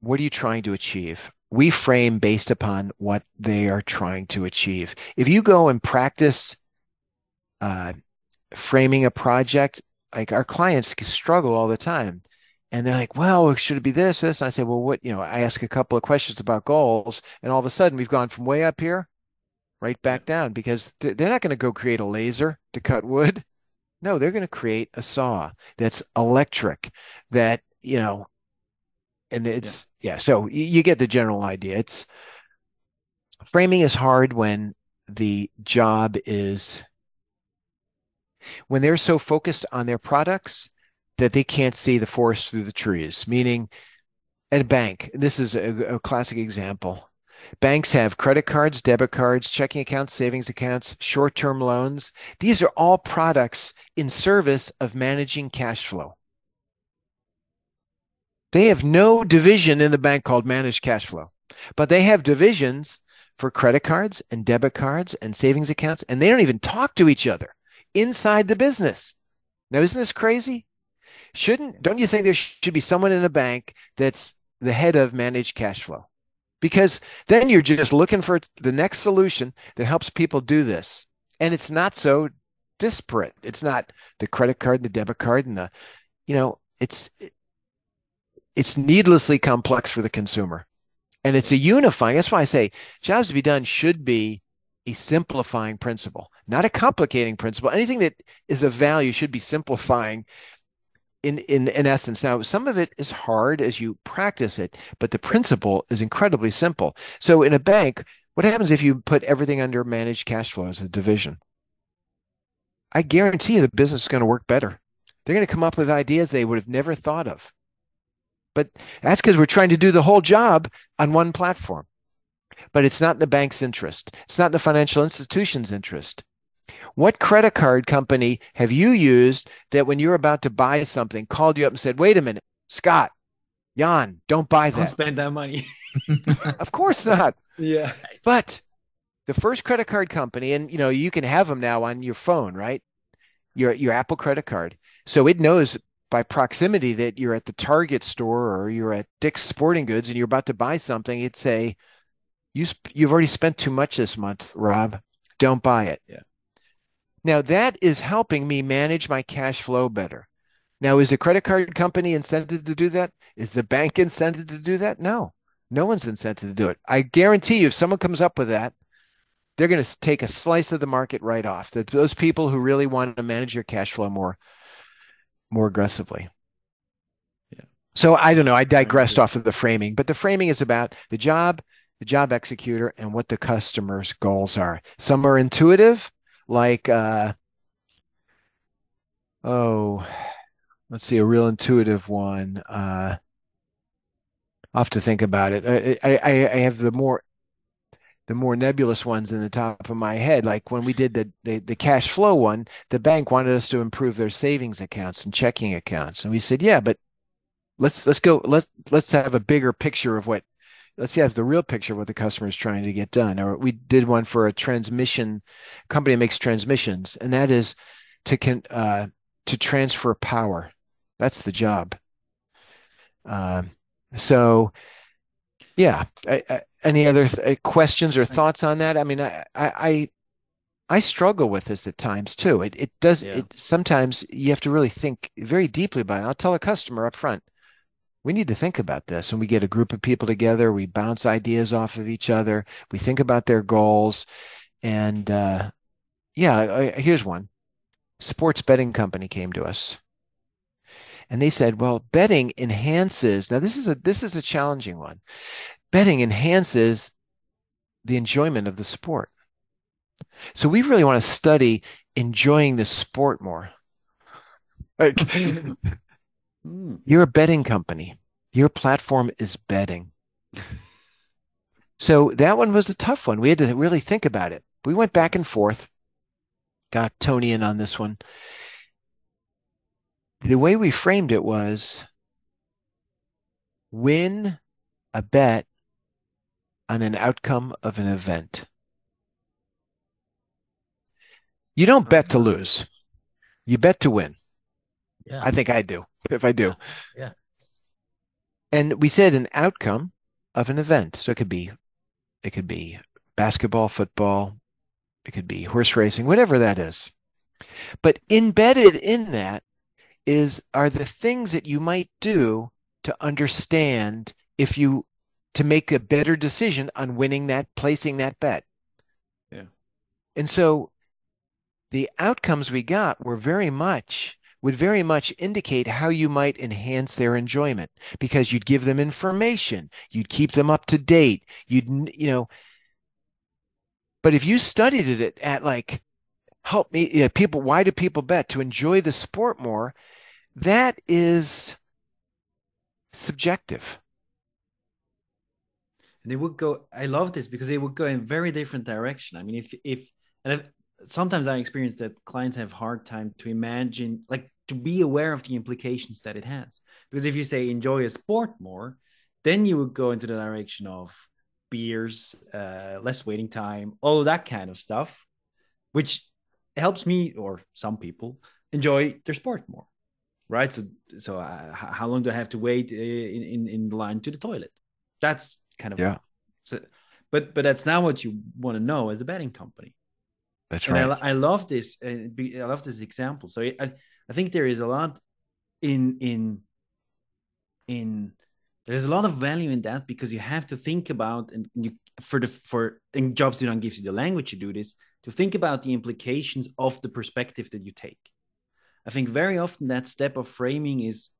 what are you trying to achieve? We frame based upon what they are trying to achieve. If you go and practice uh, framing a project, like our clients struggle all the time. And they're like, well, should it be this, this? And I say, well, what, you know, I ask a couple of questions about goals, and all of a sudden we've gone from way up here right back down because they're not going to go create a laser to cut wood. No, they're going to create a saw that's electric, that, you know, and it's yeah. Yeah so you get the general idea. It's framing is hard when the job is when they're so focused on their products that they can't see the forest through the trees. Meaning at a bank this is a, a classic example. Banks have credit cards debit cards checking accounts savings accounts short-term loans. These are all products in service of managing cash flow they have no division in the bank called managed cash flow, but they have divisions for credit cards and debit cards and savings accounts, and they don't even talk to each other inside the business. Now, isn't this crazy? Shouldn't, don't you think there should be someone in a bank that's the head of managed cash flow? Because then you're just looking for the next solution that helps people do this. And it's not so disparate. It's not the credit card, and the debit card, and the, you know, it's it's needlessly complex for the consumer. And it's a unifying. That's why I say jobs to be done should be a simplifying principle, not a complicating principle. Anything that is of value should be simplifying in, in, in essence. Now, some of it is hard as you practice it, but the principle is incredibly simple. So in a bank, what happens if you put everything under managed cash flow as a division? I guarantee you the business is going to work better. They're going to come up with ideas they would have never thought of. But that's because we're trying to do the whole job on one platform. But it's not the bank's interest. It's not the financial institution's interest. What credit card company have you used that when you're about to buy something called you up and said, wait a minute, Scott, Jan, don't buy that. Don't spend that money. of course not. Yeah. But the first credit card company, and you know, you can have them now on your phone, right? Your your Apple credit card. So it knows by proximity that you're at the Target store or you're at Dick's Sporting Goods and you're about to buy something, it'd say, you sp- you've already spent too much this month, Rob. Don't buy it. Yeah. Now that is helping me manage my cash flow better. Now, is the credit card company incented to do that? Is the bank incented to do that? No, no one's incented to do it. I guarantee you, if someone comes up with that, they're going to take a slice of the market right off. That those people who really want to manage your cash flow more more aggressively. Yeah. So I don't know. I digressed off of the framing, but the framing is about the job, the job executor, and what the customer's goals are. Some are intuitive, like uh, oh, let's see, a real intuitive one. Uh, I'll have to think about it. I, I, I have the more the more nebulous ones in the top of my head. Like when we did the, the, the cash flow one, the bank wanted us to improve their savings accounts and checking accounts, and we said, yeah, but let's let's go let's let's have a bigger picture of what let's have the real picture of what the customer is trying to get done. Or we did one for a transmission company that makes transmissions, and that is to can uh, to transfer power. That's the job. Uh, so, yeah. I, I, any other th- uh, questions or thoughts on that? I mean, I, I, I struggle with this at times too. It, it does. Yeah. It sometimes you have to really think very deeply about it. I'll tell a customer up front, we need to think about this, and we get a group of people together. We bounce ideas off of each other. We think about their goals, and uh, yeah, here's one. Sports betting company came to us and they said, well, betting enhances. Now this is a this is a challenging one. Betting enhances the enjoyment of the sport. So we really want to study enjoying the sport more. Like, you're a betting company. Your platform is betting. So that one was a tough one. We had to really think about it. We went back and forth, got Tony in on this one the way we framed it was win a bet on an outcome of an event. You don't bet to lose. You bet to win. Yeah. I think I do. If I do. Yeah. And we said an outcome of an event. So it could be it could be basketball, football, it could be horse racing, whatever that is. But embedded in that is are the things that you might do to understand if you to make a better decision on winning that placing that bet. Yeah. And so the outcomes we got were very much would very much indicate how you might enhance their enjoyment because you'd give them information you'd keep them up to date you'd you know. But if you studied it at like help me you know, people why do people bet? To enjoy the sport more that is subjective and it would go i love this because it would go in very different direction i mean if if and if, sometimes i experience that clients have hard time to imagine like to be aware of the implications that it has because if you say enjoy a sport more then you would go into the direction of beers uh, less waiting time all that kind of stuff which helps me or some people enjoy their sport more right? So, so uh, how long do I have to wait uh, in, in in line to the toilet? That's kind of yeah. So, but but that's not what you want to know as a betting company. That's and right. I, I love this. Uh, I love this example. So I I think there is a lot in in in there's a lot of value in that because you have to think about and you for the for in jobs you don't give you the language to do this to think about the implications of the perspective that you take I think very often that step of framing is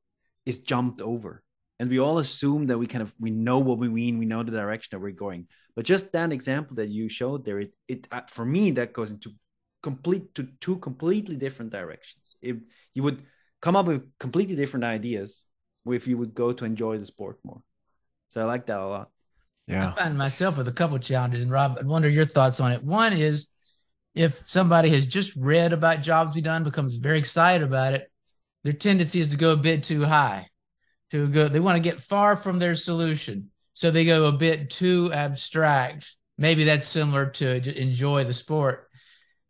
is jumped over. And we all assume that we kind of we know what we mean, we know the direction that we're going. But just that example that you showed there, it, it uh, for me that goes into complete to two completely different directions. If you would come up with completely different ideas if you would go to enjoy the sport more. So I like that a lot. Yeah. I find myself with a couple challenges, and Rob, I wonder your thoughts on it. One is if somebody has just read about jobs be done, becomes very excited about it, their tendency is to go a bit too high. To go, they want to get far from their solution, so they go a bit too abstract. Maybe that's similar to enjoy the sport.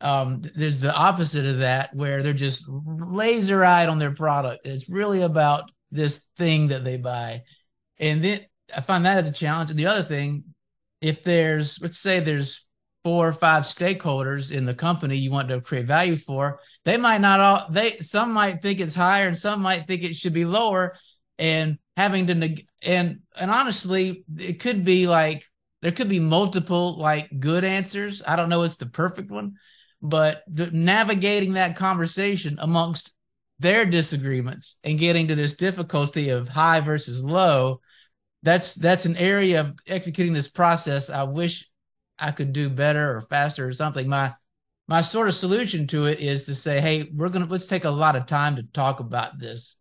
Um, there's the opposite of that, where they're just laser eyed on their product. It's really about this thing that they buy, and then I find that as a challenge. And the other thing, if there's, let's say, there's four or five stakeholders in the company you want to create value for they might not all they some might think it's higher and some might think it should be lower and having to neg- and and honestly it could be like there could be multiple like good answers i don't know it's the perfect one but navigating that conversation amongst their disagreements and getting to this difficulty of high versus low that's that's an area of executing this process i wish I could do better or faster or something. My my sort of solution to it is to say, hey, we're gonna let's take a lot of time to talk about this,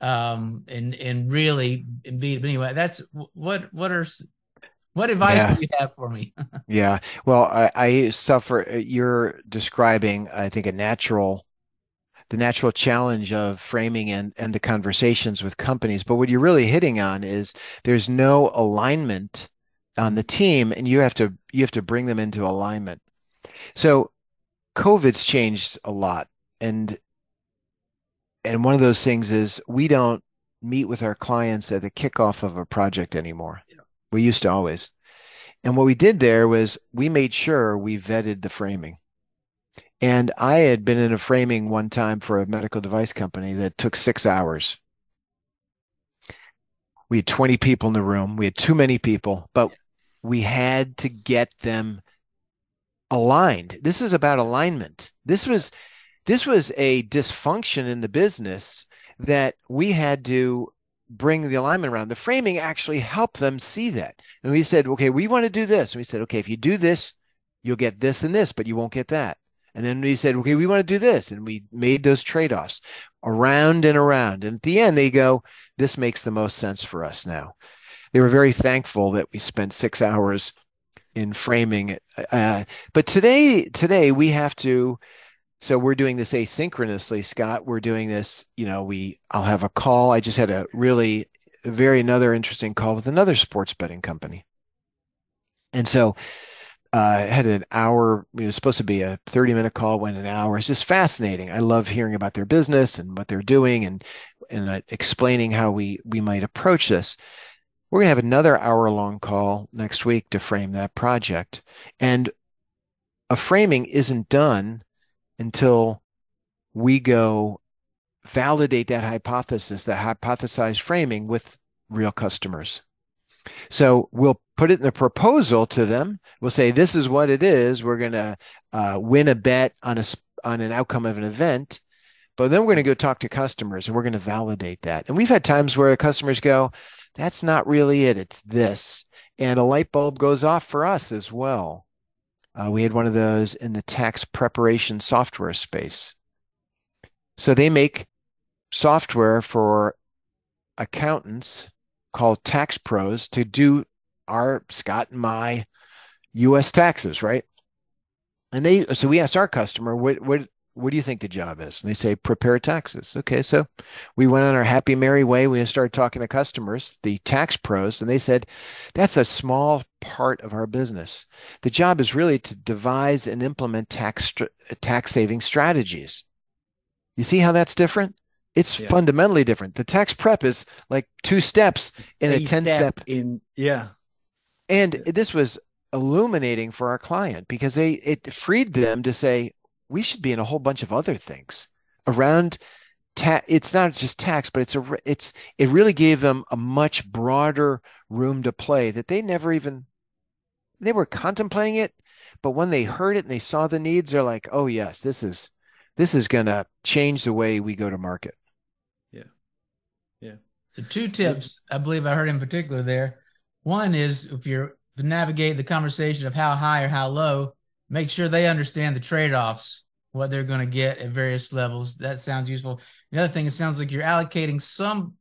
um, and and really and be. But anyway, that's what what are What advice Yeah. do you have for me? Yeah. Well, I, I suffer. uh, You're describing, I think, a natural, the natural challenge of framing and and the conversations with companies. But what you're really hitting on is there's no alignment on the team, and you have to you have to bring them into alignment. So COVID's changed a lot, and and one of those things is we don't meet with our clients at the kickoff of a project anymore. We used to always. And what we did there was we made sure we vetted the framing. And I had been in a framing one time for a medical device company that took six hours. We had 20 people in the room. We had too many people, but we had to get them aligned. This is about alignment. This was this was a dysfunction in the business that we had to bring the alignment around. The framing actually helped them see that. And we said, okay, we want to do this. And we said, okay, if you do this, you'll get this and this, but you won't get that. And then we said, okay, we want to do this. And we made those trade offs around and around. And at the end, they go, this makes the most sense for us now. They were very thankful that we spent six hours in framing it. Uh, but today, today we have to so we're doing this asynchronously scott. We're doing this you know we i'll have a call. I just had a really very another interesting call with another sports betting company. And so uh, I had an hour it was supposed to be a 30 minute call went an hour. It's just fascinating. I love hearing about their business and what they're doing and and uh, explaining how we we might approach this. We're going to have another hour long call next week to frame that project. And a framing isn't done until we go validate that hypothesis, that hypothesized framing with real customers. So we'll put it in the proposal to them. We'll say, this is what it is. We're going to uh, win a bet on a on an outcome of an event, but then we're going to go talk to customers and we're going to validate that. And we've had times where customers go, that's not really it. It's this, and a light bulb goes off for us as well. Uh, we had one of those in the tax preparation software space. So they make software for accountants called Tax Pros to do our Scott and my U.S. taxes, right? And they so we asked our customer, what what what do you think the job is? And they say prepare taxes. Okay, so we went on our happy merry way. We started talking to customers, the tax pros, and they said that's a small part of our business. The job is really to devise and implement tax tax saving strategies. You see how that's different? It's yeah. fundamentally different. The tax prep is like two steps in a, a 10 step, step in yeah. And this was illuminating for our client because they it freed them to say we should be in a whole bunch of other things around ta- it's not just tax but it's a it's it really gave them a much broader room to play that they never even they were contemplating it but when they heard it and they saw the needs they're like oh yes this is this is going to change the way we go to market. Yeah. Yeah. So two tips i believe i heard in particular there. One is if you're to navigate the conversation of how high or how low make sure they understand the trade-offs what they're going to get at various levels. That sounds useful. The other thing it sounds like you're allocating some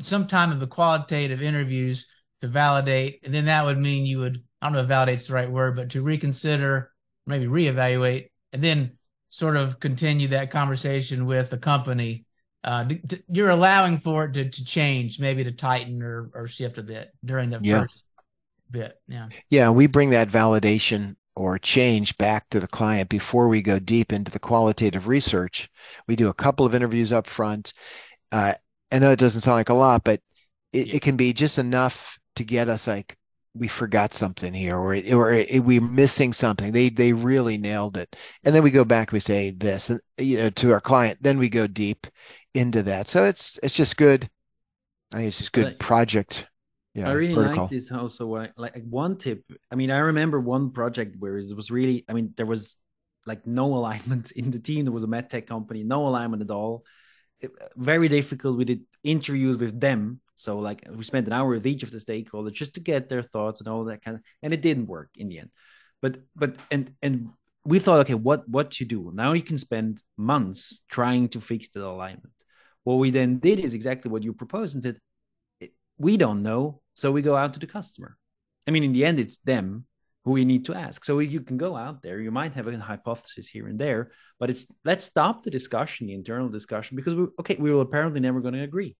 some time of the qualitative interviews to validate and then that would mean you would i don't know if validate's the right word but to reconsider maybe reevaluate and then sort of continue that conversation with the company. Uh, you're allowing for it to, to change maybe to tighten or, or shift a bit during the yeah. first bit yeah. Yeah we bring that validation or change back to the client before we go deep into the qualitative research. We do a couple of interviews up front. Uh, I know it doesn't sound like a lot, but it, it, can be just enough to get us like we forgot something here, or it, or it, we're missing something. They they really nailed it, and then we go back. We say this, and you know, to our client. Then we go deep into that. So it's it's just good. I think it's just good project yeah, I really protocol. like this also. Like, like one tip. I mean, I remember one project where it was really. I mean, there was like no alignment in the team. There was a medtech company, no alignment at all. It, very difficult. We did interviews with them. So like we spent an hour with each of the stakeholders just to get their thoughts and all that kind of. And it didn't work in the end. But but and and we thought, okay, what what to do now? You can spend months trying to fix the alignment. What we then did is exactly what you proposed and said, we don't know so we go out to the customer I mean, in the end, it's them who we need to ask. So you can go out there, you might have a hypothesis here and there, but it's let's stop the discussion, the internal discussion, because we okay, we were apparently never going to agree.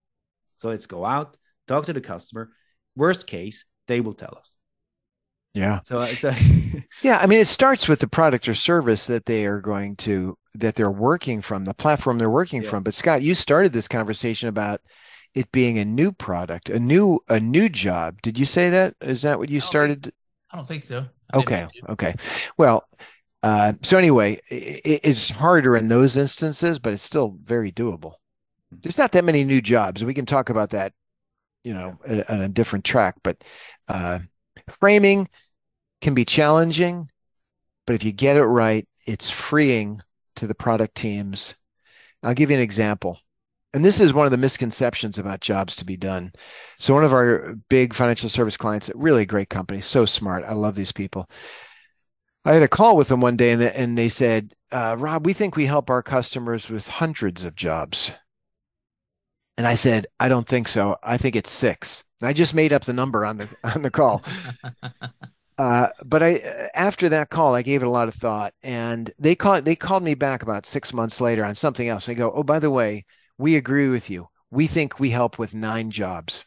So let's go out, talk to the customer. Worst case, they will tell us. Yeah. So, uh, so yeah, I mean, it starts with the product or service that they are going to that they're working from, the platform they're working yeah. from. But Scott, you started this conversation about it being a new product, a new a new job. Did you say that? Is that what you started? I don't think so. Okay. Okay. Well, uh, so anyway, it, it's harder in those instances, but it's still very doable. There's not that many new jobs. We can talk about that, you know, on a different track. But uh, framing can be challenging, but if you get it right, it's freeing to the product teams. I'll give you an example. And this is one of the misconceptions about jobs to be done. So, one of our big financial service clients, really great company, so smart. I love these people. I had a call with them one day and, the, and they said, uh, Rob, we think we help our customers with hundreds of jobs. And I said, I don't think so. I think it's six. I just made up the number on the on the call. Uh, but I after that call, I gave it a lot of thought, and they called they called me back about six months later on something else. They go, "Oh, by the way, we agree with you. We think we help with nine jobs."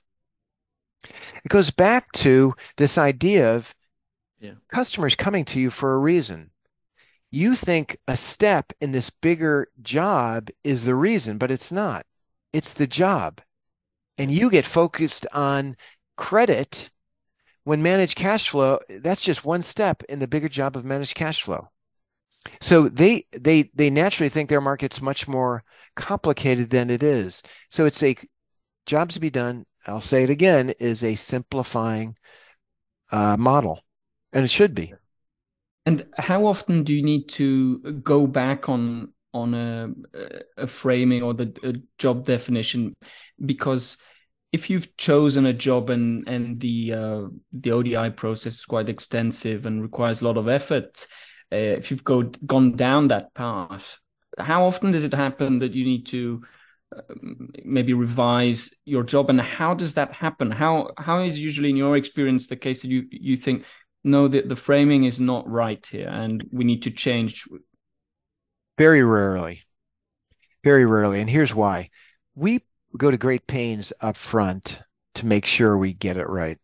It goes back to this idea of yeah. customers coming to you for a reason. You think a step in this bigger job is the reason, but it's not. It's the job. And you get focused on credit when managed cash flow, that's just one step in the bigger job of managed cash flow. So they they they naturally think their market's much more complicated than it is. So it's a jobs to be done. I'll say it again is a simplifying uh, model, and it should be. And how often do you need to go back on on a, a framing or the job definition? Because if you've chosen a job and and the uh, the ODI process is quite extensive and requires a lot of effort, uh, if you've go, gone down that path, how often does it happen that you need to uh, maybe revise your job, and how does that happen? How how is usually in your experience the case that you you think no, the the framing is not right here, and we need to change? Very rarely, very rarely, and here's why: we go to great pains up front to make sure we get it right.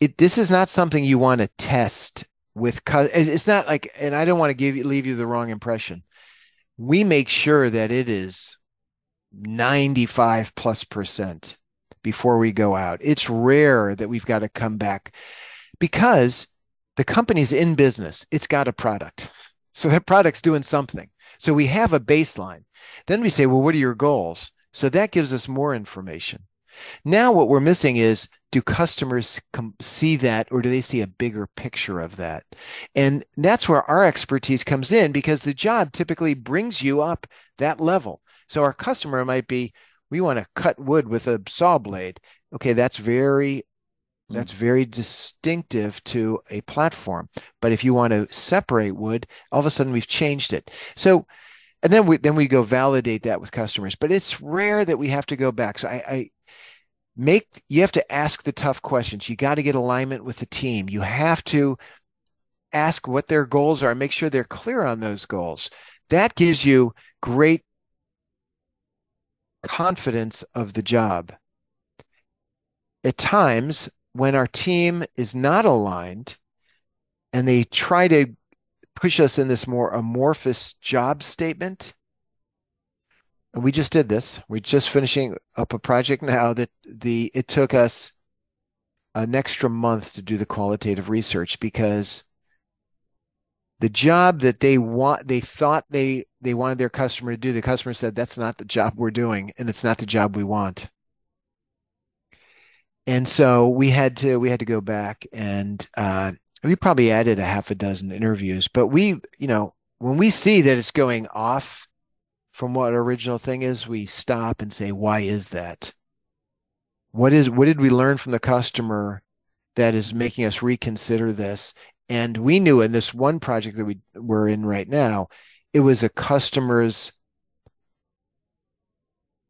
It, this is not something you want to test with it's not like and i don't want to give you leave you the wrong impression. We make sure that it is 95 plus percent before we go out. It's rare that we've got to come back because the company's in business. It's got a product. So that product's doing something. So we have a baseline. Then we say well what are your goals? So that gives us more information. Now, what we're missing is do customers see that or do they see a bigger picture of that? And that's where our expertise comes in because the job typically brings you up that level. So our customer might be, we want to cut wood with a saw blade. Okay, that's very that's mm. very distinctive to a platform. But if you want to separate wood, all of a sudden we've changed it. So and then we then we go validate that with customers but it's rare that we have to go back so i, I make you have to ask the tough questions. You got to get alignment with the team. You have to ask what their goals are make sure they're clear on those goals. That gives you great confidence of the job. At times when our team is not aligned and they try to push us in this more amorphous job statement. And we just did this. We're just finishing up a project now that the it took us an extra month to do the qualitative research because the job that they want they thought they they wanted their customer to do the customer said that's not the job we're doing and it's not the job we want and so we had to we had to go back and uh, we probably added a half a dozen interviews, but we, you know, when we see that it's going off from what original thing is, we stop and say, why is that? What is what did we learn from the customer that is making us reconsider this? And we knew in this one project that we we're in right now, it was a customer's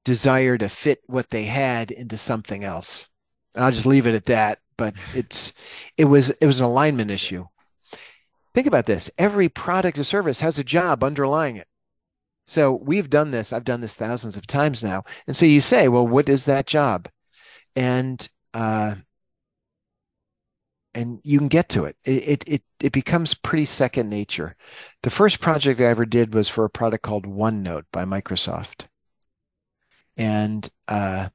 desire to fit what they had into something else. And I'll just leave it at that but it's it was it was an alignment issue. Think about this: every product or service has a job underlying it. So we've done this. I've done this thousands of times now. And so you say, well, what is that job? And uh, and you can get to it. It it it becomes pretty second nature. The first project I ever did was for a product called OneNote by Microsoft, and uh,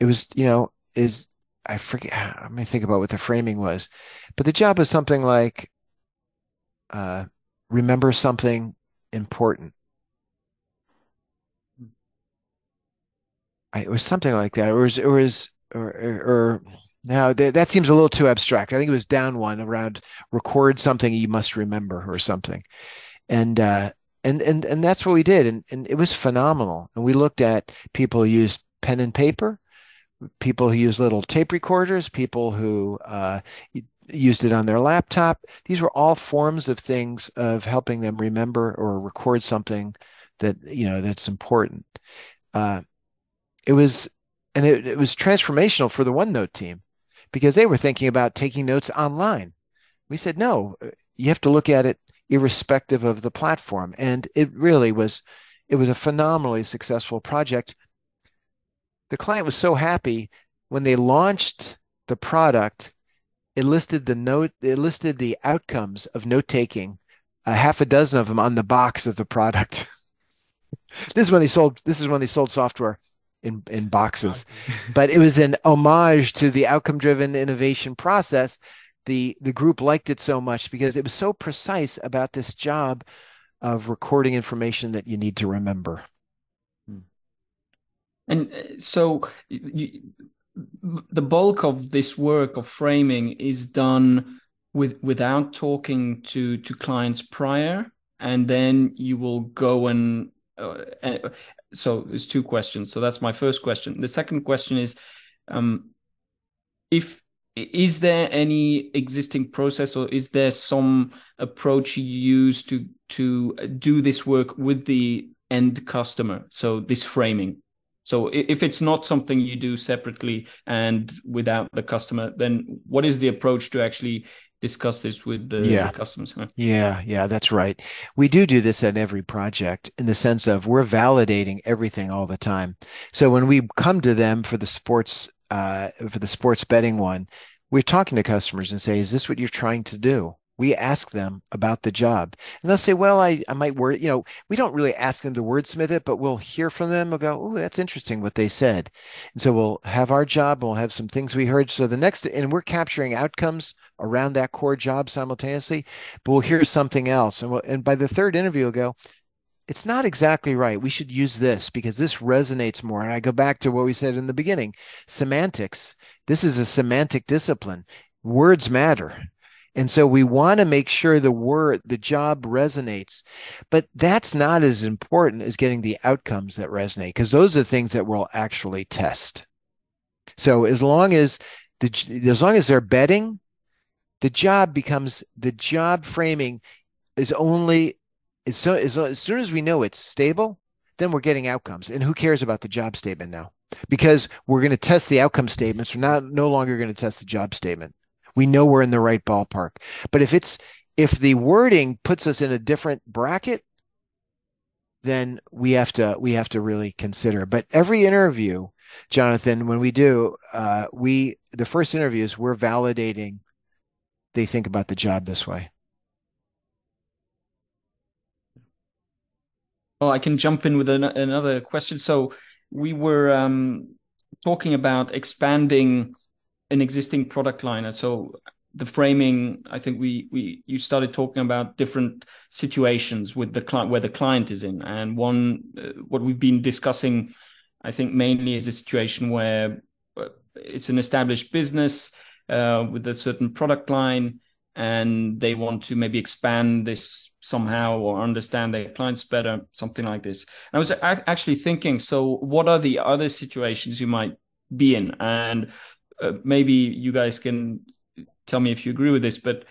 it was you know is I forget. Me think about what the framing was, but the job was something like uh, remember something important. It was something like that. It was it was or, or, or now th- that seems a little too abstract. I think it was down one around record something you must remember or something, and uh, and and and that's what we did, and and it was phenomenal. And we looked at people who used pen and paper, people who used little tape recorders, people who uh, used it on their laptop. These were all forms of things of helping them remember or record something that you know that's important. Uh, it was and it, it was transformational for the OneNote team because they were thinking about taking notes online. We said, no, you have to look at it irrespective of the platform. And it really was, it was a phenomenally successful project. The client was so happy when they launched the product, it listed the note, it listed the outcomes of note taking, a half a dozen of them on the box of the product. this is when they sold, this is when they sold software in, in boxes. but it was an homage to the outcome driven innovation process. The, the group liked it so much because it was so precise about this job of recording information that you need to remember. Hmm. And uh, so you, the bulk of this work of framing is done with without talking to to clients prior and then you will go and uh, so there's two questions. So that's my first question. The second question is, um, if is there any existing process or is there some approach you use to to do this work with the end customer? So this framing. So if it's not something you do separately and without the customer, then what is the approach to actually discuss this with the, yeah. the customers. Yeah, yeah, that's right. We do do this at every project in the sense of we're validating everything all the time. So when we come to them for the sports uh, for the sports betting one, we're talking to customers and say, "Is this what you're trying to do?" We ask them about the job and they'll say well i, I might word you know we don't really ask them to wordsmith it but we'll hear from them we'll go oh that's interesting what they said and so we'll have our job we'll have some things we heard so the next and we're capturing outcomes around that core job simultaneously but we'll hear something else and, we'll, and by the third interview we'll go it's not exactly right. We should use this because this resonates more. And I go back to what we said in the beginning semantics. This is a semantic discipline. Words matter. And so we want to make sure the word, the job resonates. But that's not as important as getting the outcomes that resonate, because those are the things that we'll actually test. So as long as the as long as they're betting, the job becomes the job framing is only as, so, as, as soon as we know it's stable, then we're getting outcomes. And who cares about the job statement now? Because we're going to test the outcome statements. We're not no longer going to test the job statement we know we're in the right ballpark. But if it's if the wording puts us in a different bracket, then we have to we have to really consider. But every interview, Jonathan, when we do, uh, we the first interviews we're validating they think about the job this way. Oh, I can jump in with an, another question. So we were um, talking about expanding an existing product line. So the framing, I think we we you started talking about different situations with the client where the client is in, and one uh, what we've been discussing, I think mainly is a situation where uh, it's an established business uh, with a certain product line, and they want to maybe expand this somehow or understand their clients better, something like this. And I was actually thinking, so what are the other situations you might be in, and uh, maybe you guys can tell me if you agree with this, but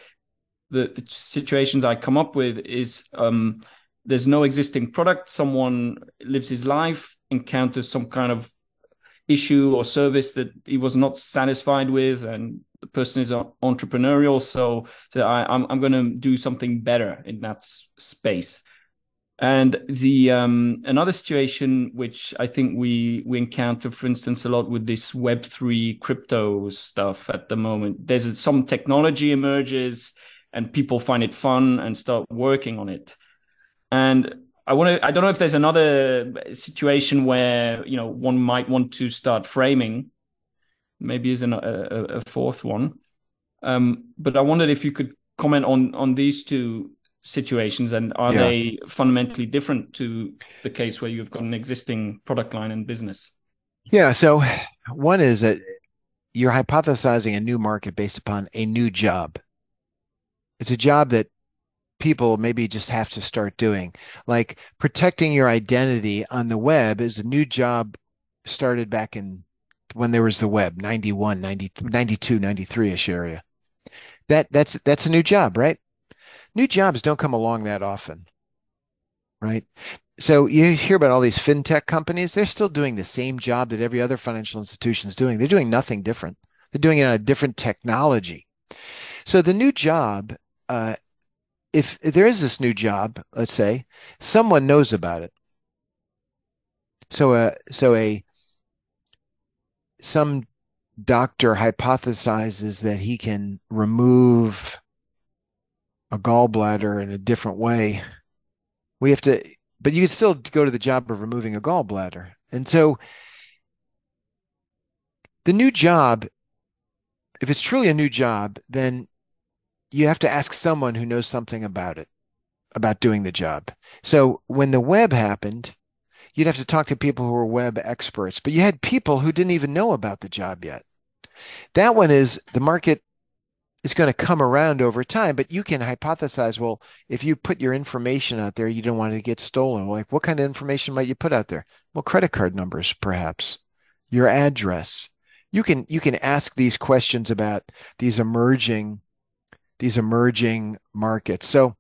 the, the situations I come up with is um, there's no existing product. Someone lives his life, encounters some kind of issue or service that he was not satisfied with, and the person is entrepreneurial, so, so I, I'm I'm going to do something better in that space. And the um, another situation which I think we we encounter, for instance, a lot with this Web three crypto stuff at the moment. There's some technology emerges, and people find it fun and start working on it. And I want to. I don't know if there's another situation where you know one might want to start framing. Maybe is a, a fourth one. Um, but I wondered if you could comment on on these two situations and are yeah. they fundamentally different to the case where you've got an existing product line and business? Yeah so one is that you're hypothesizing a new market based upon a new job. It's a job that people maybe just have to start doing. Like protecting your identity on the web is a new job started back in when there was the web 91 90, 92 93ish area. That that's that's a new job right new jobs don't come along that often, right? So you hear about all these fintech companies, they're still doing the same job that every other financial institution is doing. They're doing nothing different. They're doing it on a different technology. So the new job, uh, if, if there is this new job, let's say, someone knows about it. So a uh, so a some doctor hypothesizes that he can remove a gallbladder in a different way. We have to, but you can still go to the job of removing a gallbladder. And so the new job, if it's truly a new job, then you have to ask someone who knows something about it, about doing the job. So when the web happened, you'd have to talk to people who were web experts, but you had people who didn't even know about the job yet. That one is the market is going to come around over time. But you can hypothesize, well, if you put your information out there, you don't want it to get stolen. Like, what kind of information might you put out there? Well, credit card numbers, perhaps, your address. You can you can ask these questions about these emerging these emerging markets. So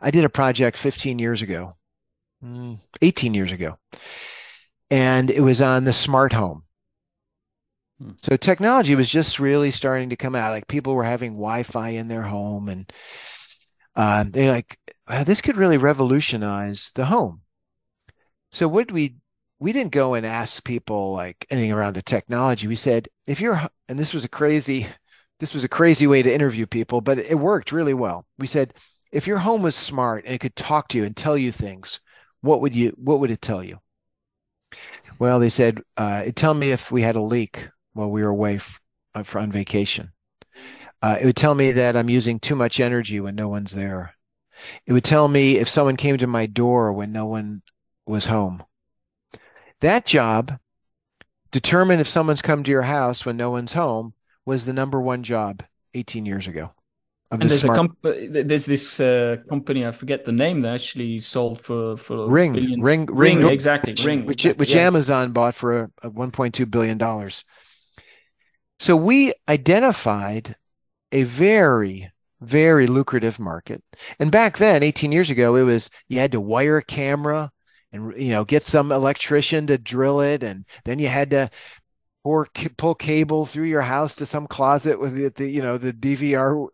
I did a project 15 years ago, mm, 18 years ago, and it was on the smart home. Hmm. So technology was just really starting to come out. Like people were having Wi-Fi in their home, and uh, they're like, wow, "This could really revolutionize the home." So did we? We didn't go and ask people like anything around the technology. We said, "If you're," and this was a crazy, this was a crazy way to interview people, but it worked really well. We said, "If your home was smart and it could talk to you and tell you things, what would you? What would it tell you?" Well, they said, uh, "It tell me if we had a leak." While we were away f- uh, for, on vacation. Uh, it would tell me that I'm using too much energy when no one's there. It would tell me if someone came to my door when no one was home. That job, determine if someone's come to your house when no one's home, was the number one job 18 years ago. and there's smart... a comp- there's this uh, company I forget the name that actually sold for for Ring billions. Ring Ring, Ring exactly Ring which which yeah. Amazon bought for a, a 1.2 billion dollars. So we identified a very, very lucrative market. And back then, 18 years ago, it was you had to wire a camera and you know get some electrician to drill it, and then you had to pull cable through your house to some closet with the, the you know the DVR,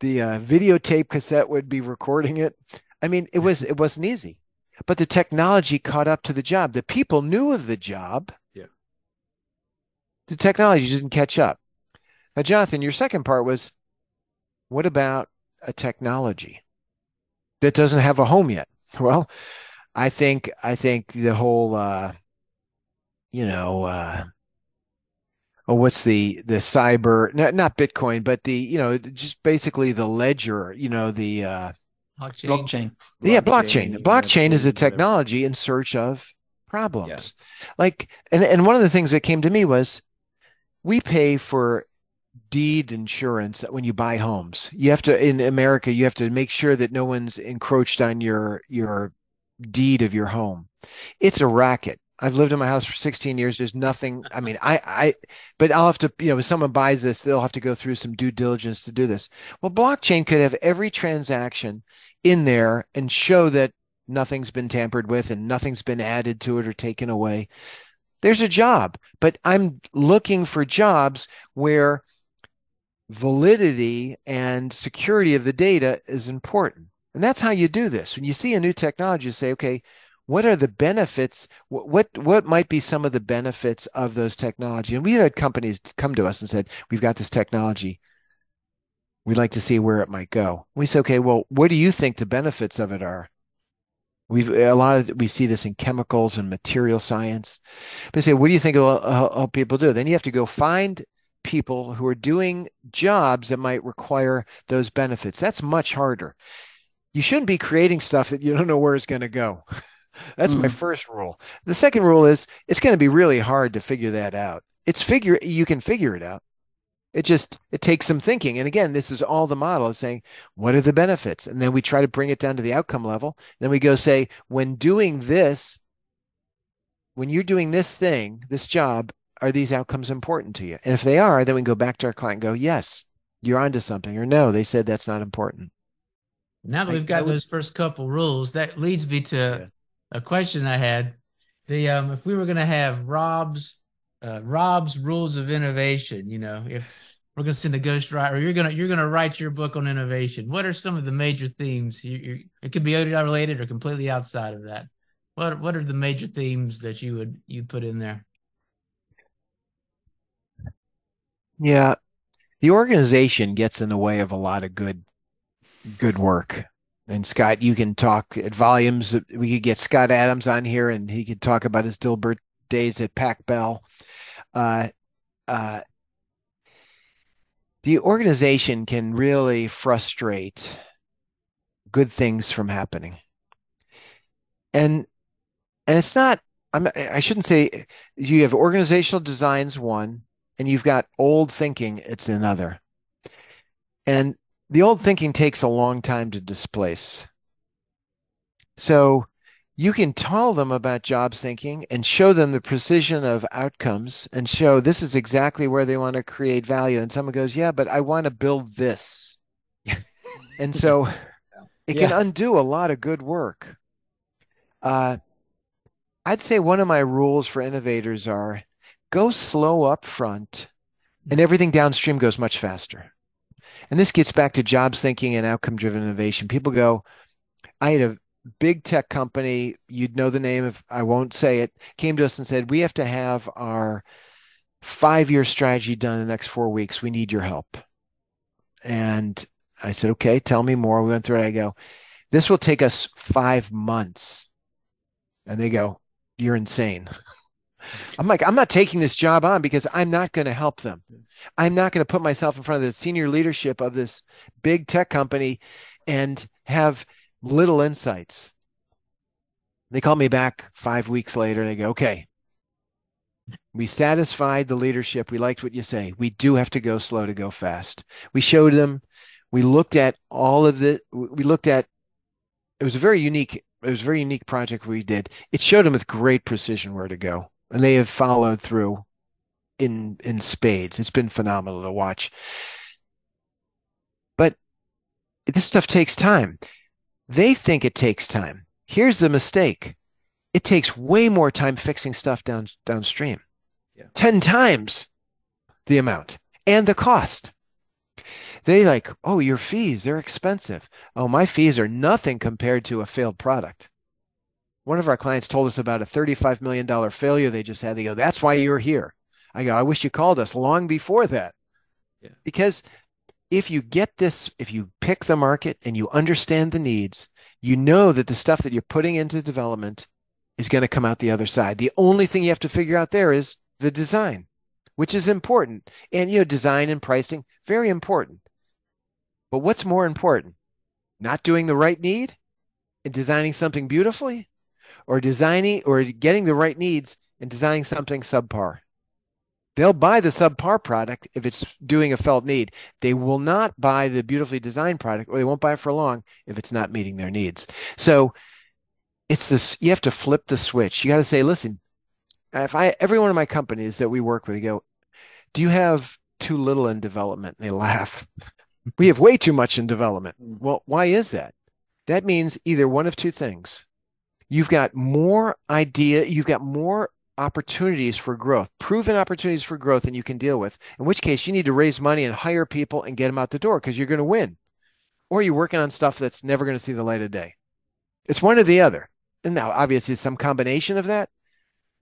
the uh, videotape cassette would be recording it. I mean, it was it wasn't easy, but the technology caught up to the job. The people knew of the job the technology didn't catch up. Now, Jonathan, your second part was what about a technology that doesn't have a home yet? Well, I think I think the whole uh, you know uh, oh what's the the cyber not, not Bitcoin but the you know just basically the ledger you know the uh, blockchain. blockchain yeah blockchain blockchain is a technology in search of problems yeah. like and and one of the things that came to me was we pay for deed insurance when you buy homes. You have to in America, you have to make sure that no one's encroached on your your deed of your home. It's a racket. I've lived in my house for 16 years. There's nothing. I mean, I, I, but I'll have to, you know, if someone buys this, they'll have to go through some due diligence to do this. Well, blockchain could have every transaction in there and show that nothing's been tampered with and nothing's been added to it or taken away there's a job, but I'm looking for jobs where validity and security of the data is important. And that's how you do this. When you see a new technology, you say, okay, what are the benefits? What, what what might be some of the benefits of those technology? And we've had companies come to us and said, we've got this technology. We'd like to see where it might go. We say, okay, well, what do you think the benefits of it are? We've a lot of we see this in chemicals and material science. But say, what do you think will help people do? Then you have to go find people who are doing jobs that might require those benefits. That's much harder. You shouldn't be creating stuff that you don't know where it's going to go. That's mm. my first rule. The second rule is it's going to be really hard to figure that out. It's figure you can figure it out. It just it takes some thinking. And again, this is all the model of saying what are the benefits, and then we try to bring it down to the outcome level. Then we go say when doing this, when you're doing this thing, this job, are these outcomes important to you? And if they are, then we go back to our client and go, yes, you're onto something, or no, they said that's not important. Now that we've got those first couple rules, that leads me to yeah. a question I had. The um, if we were going to have Rob's uh, Rob's rules of innovation, you know, if we're going to send a ghostwriter, you're going to you're going to write your book on innovation. What are some of the major themes? You, you, it could be ODI related or completely outside of that. What what are the major themes that you would you put in there? Yeah, the organization gets in the way of a lot of good good work. And Scott, you can talk at volumes. We could get Scott Adams on here, and he could talk about his Dilbert days at Pac Bell. Uh, uh, the organization can really frustrate good things from happening, and and it's not. I'm, I shouldn't say you have organizational designs one, and you've got old thinking. It's another, and the old thinking takes a long time to displace. So you can tell them about jobs thinking and show them the precision of outcomes and show this is exactly where they want to create value. And someone goes, Yeah, but I want to build this. and so it can yeah. undo a lot of good work. Uh, I'd say one of my rules for innovators are go slow up front and everything downstream goes much faster. And this gets back to jobs thinking and outcome driven innovation. People go, I had a big tech company, you'd know the name if I won't say it, came to us and said, We have to have our five year strategy done in the next four weeks. We need your help. And I said, Okay, tell me more. We went through it. I go, This will take us five months. And they go, You're insane. I'm like, I'm not taking this job on because I'm not going to help them. I'm not going to put myself in front of the senior leadership of this big tech company and have little insights. They call me back five weeks later. They go, okay, we satisfied the leadership. We liked what you say. We do have to go slow to go fast. We showed them. We looked at all of the. We looked at. It was a very unique. It was a very unique project we did. It showed them with great precision where to go, and they have followed through in in spades. It's been phenomenal to watch. But this stuff takes time. They think it takes time. Here's the mistake. It takes way more time fixing stuff down downstream. Yeah. 10 times the amount and the cost. They like, oh, your fees, they're expensive. Oh, my fees are nothing compared to a failed product. One of our clients told us about a $35 million failure they just had. They go, that's why you're here. I go, I wish you called us long before that. Yeah. Because if you get this, if you pick the market and you understand the needs, you know that the stuff that you're putting into development is going to come out the other side. The only thing you have to figure out there is the design, which is important. And, you know, design and pricing, very important. But what's more important? Not doing the right need and designing something beautifully or designing or getting the right needs and designing something subpar. They'll buy the subpar product if it's doing a felt need. They will not buy the beautifully designed product, or they won't buy it for long if it's not meeting their needs. So it's this you have to flip the switch. You got to say, listen, if I every one of my companies that we work with, go, do you have too little in development? And they laugh. we have way too much in development. Mm. Well, why is that? That means either one of two things. You've got more idea, you've got more opportunities for growth, proven opportunities for growth, and you can deal with. In which case, you need to raise money and hire people and get them out the door because you're going to win. Or you're working on stuff that's never going to see the light of day. It's one or the other. And now, obviously, some combination of that,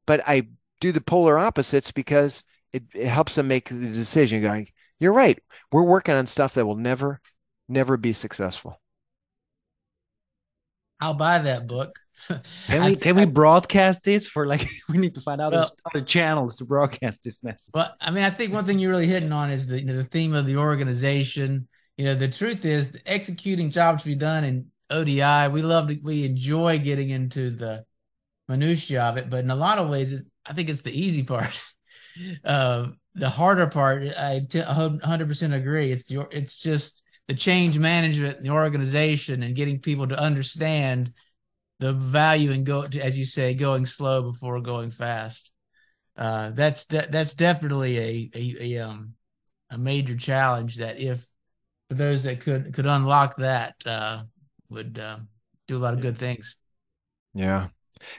but I do the polar opposites because it, it helps them make the decision going, you're right. We're working on stuff that will never, never be successful. I'll buy that book. Can we can we broadcast this for like we need to find out well, other channels to broadcast this message. Well, I mean, I think one thing you're really hitting on is the you know, the theme of the organization. You know, the truth is executing jobs to be done in ODI. We love to, we enjoy getting into the minutia of it, but in a lot of ways, I think it's the easy part. uh, the harder part, I 100% agree. It's the it's just the change management and the organization and getting people to understand the value in go as you say going slow before going fast. Uh, that's de- that's definitely a, a, a um a major challenge that if for those that could could unlock that uh, would uh, do a lot of good things. Yeah.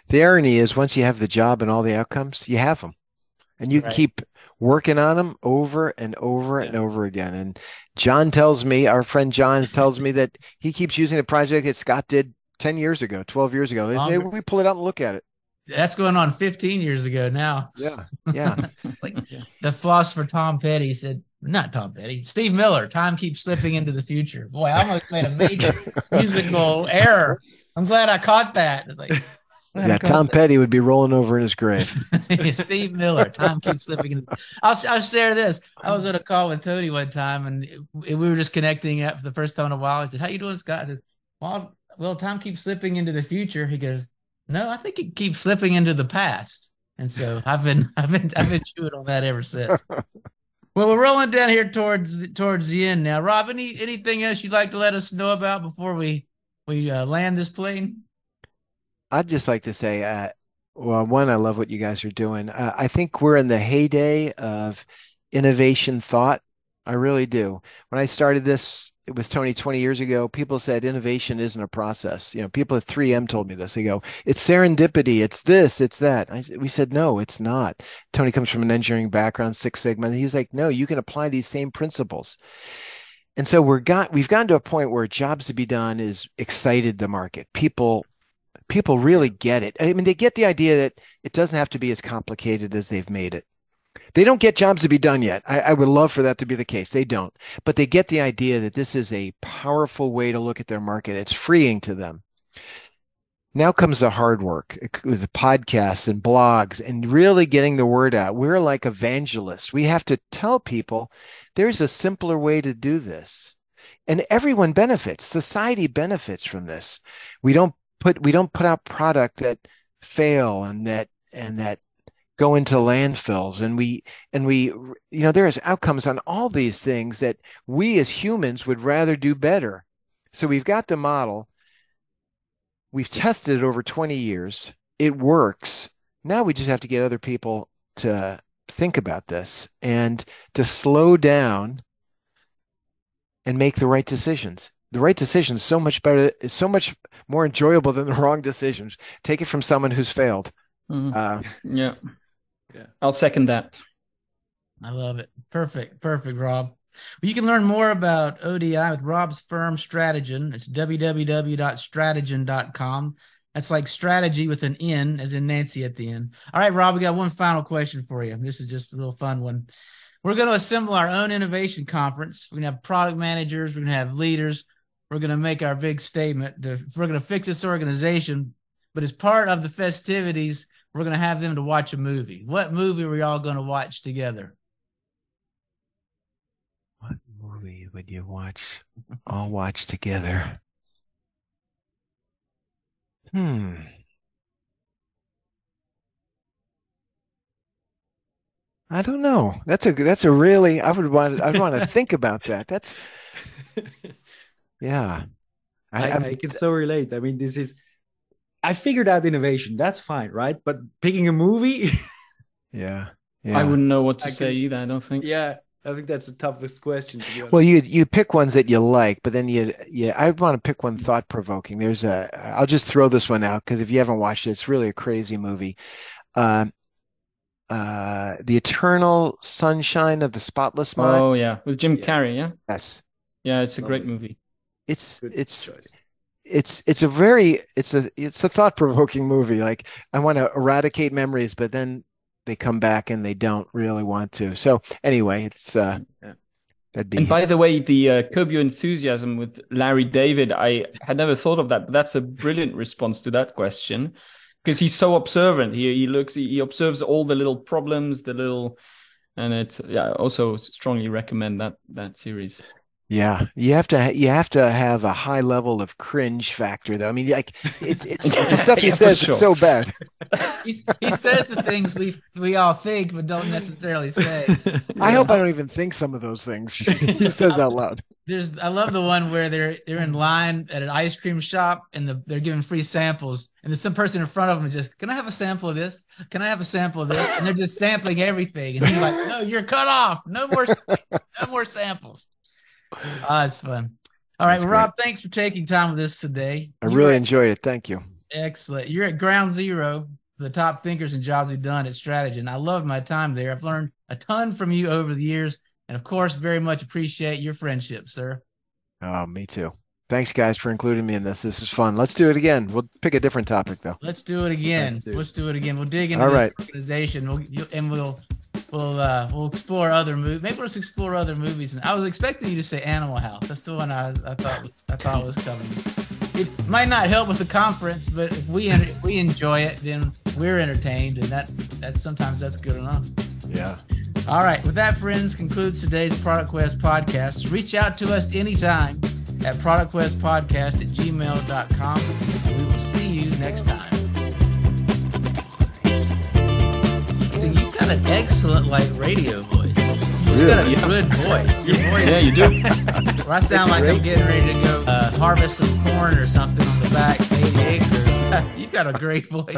The irony is once you have the job and all the outcomes you have them and you right. keep working on them over and over yeah. and over again. And John tells me, our friend John tells me that he keeps using the project that Scott did 10 years ago, 12 years ago. They say, we pull it out and look at it. That's going on 15 years ago now. Yeah. Yeah. it's like yeah. the philosopher Tom Petty said, not Tom Petty, Steve Miller, time keeps slipping into the future. Boy, I almost made a major musical error. I'm glad I caught that. It's like, yeah, Tom Petty would be rolling over in his grave. Steve Miller. Tom keeps slipping. In. I'll I'll share this. I was on a call with Tony one time, and it, it, we were just connecting up for the first time in a while. I said, "How you doing, Scott?" I said, "Well, well, time keeps slipping into the future." He goes, "No, I think it keeps slipping into the past." And so I've been I've been I've been chewing on that ever since. well, we're rolling down here towards the, towards the end now. Rob, any anything else you'd like to let us know about before we we uh, land this plane? I'd just like to say, uh, well, one, I love what you guys are doing. Uh, I think we're in the heyday of innovation thought. I really do. When I started this with Tony 20 years ago, people said innovation isn't a process. You know, people at 3M told me this. They go, it's serendipity, it's this, it's that. I, we said, no, it's not. Tony comes from an engineering background, Six Sigma. And he's like, no, you can apply these same principles. And so we're got we've gotten to a point where jobs to be done is excited the market. People people really get it. I mean, they get the idea that it doesn't have to be as complicated as they've made it. They don't get jobs to be done yet. I, I, would love for that to be the case. They don't, but they get the idea that this is a powerful way to look at their market. It's freeing to them. Now comes the hard work with podcasts and blogs and really getting the word out. We're like evangelists. We have to tell people there's a simpler way to do this. And everyone benefits. Society benefits from this. We don't put we don't put out product that fail and that and that go into landfills. And we and we you know there's outcomes on all these things that we as humans would rather do better. So we've got the model. We've tested it over 20 years. It works. Now we just have to get other people to think about this and to slow down and make the right decisions the right decision is so much better is so much more enjoyable than the wrong decisions take it from someone who's failed. Mm. uh, yeah. Yeah. I'll second that. I love it. Perfect perfect rob. Well, you can learn more about odi with rob's firm Strategyn it's www.strategyn.com that's like strategy with an n as in nancy at the end. All right rob we got one final question for you. This is just a little fun one. We're going to assemble our own innovation conference. We're going to have product managers. We're going to have leaders we're going to make our big statement. To, we're going to fix this organization, but as part of the festivities, we're going to have them to watch a movie. What movie are we all going to watch together? What movie would you watch? all watch together. Hmm. I don't know. That's a that's a really I would want I'd want to think about that. That's Yeah. I, I, I, can so relate. I mean, this is, I figured out innovation. That's fine, right? But picking a movie. yeah. Yeah. I wouldn't know what to I say can, either. I don't think. Yeah. I think that's the toughest question. well, you you pick ones that you like, but then you yeah, I want to pick one thought provoking. There's a I'll just throw this one out because if you haven't watched it, it's really a crazy movie. Uh, uh, the Eternal Sunshine of the Spotless Mind. Oh yeah, with Jim Yeah. Carrey. Yeah, Yes, yeah, it's a great movie. It's Good it's choice. it's it's a very it's a it's a thought provoking movie. Like I want to eradicate memories, but then they come back and they don't really want to. So anyway, it's uh, Yeah. that'd be And by the way, the uh, Curb Your Enthusiasm with Larry David, I had never thought of that, but that's a brilliant response to that question because he's so observant. He he looks, he observes all the little problems, the little, and it's yeah. I Also, strongly recommend that that series. Yeah, you have to you have to have a high level of cringe factor though. I mean, like it, it's the stuff he Yeah, says sure. is so bad. He, he says the things we we all think but don't necessarily say. I hope I don't even think some of those things he says out loud. There's I love the one where they're they're in line at an ice cream shop and the, they're giving free samples and there's some person in front of them is just can I have a sample of this? Can I have a sample of this? And they're just sampling everything and he's like, no, you're cut off. No more no more samples. Ah, it's fun. All right, That's well, Rob, thanks for taking time with us today. I You really were- enjoyed it. Thank you. Excellent. You're at ground zero, the top thinkers and jobs we've done at Strategyn. And I love my time there. I've learned a ton from you over the years. And of course, very much appreciate your friendship, sir. Oh, me too. Thanks, guys, for including me in this. This is fun. Let's do it again. We'll pick a different topic though. Let's do it again. Let's Let's do do, it. it again. We'll dig into All this right. organization. We'll, you, and we'll we'll uh, we'll explore other movies. Maybe let's explore other movies. And I was expecting you to say Animal House. That's the one I, I thought was, I thought was coming. It might not help with the conference, but if we if we enjoy it, then we're entertained, and that that sometimes that's good enough. Yeah. All right. With that, friends, concludes today's Product Quest podcast. Reach out to us anytime at productquestpodcast at gmail.com, and we will see you next time. Got an excellent, like, radio voice. You've got a Really? good voice. Your voice, Yeah, you do. I sound like I'm getting ready to go uh, harvest some corn or something on the back 80 acres. you've got a great voice.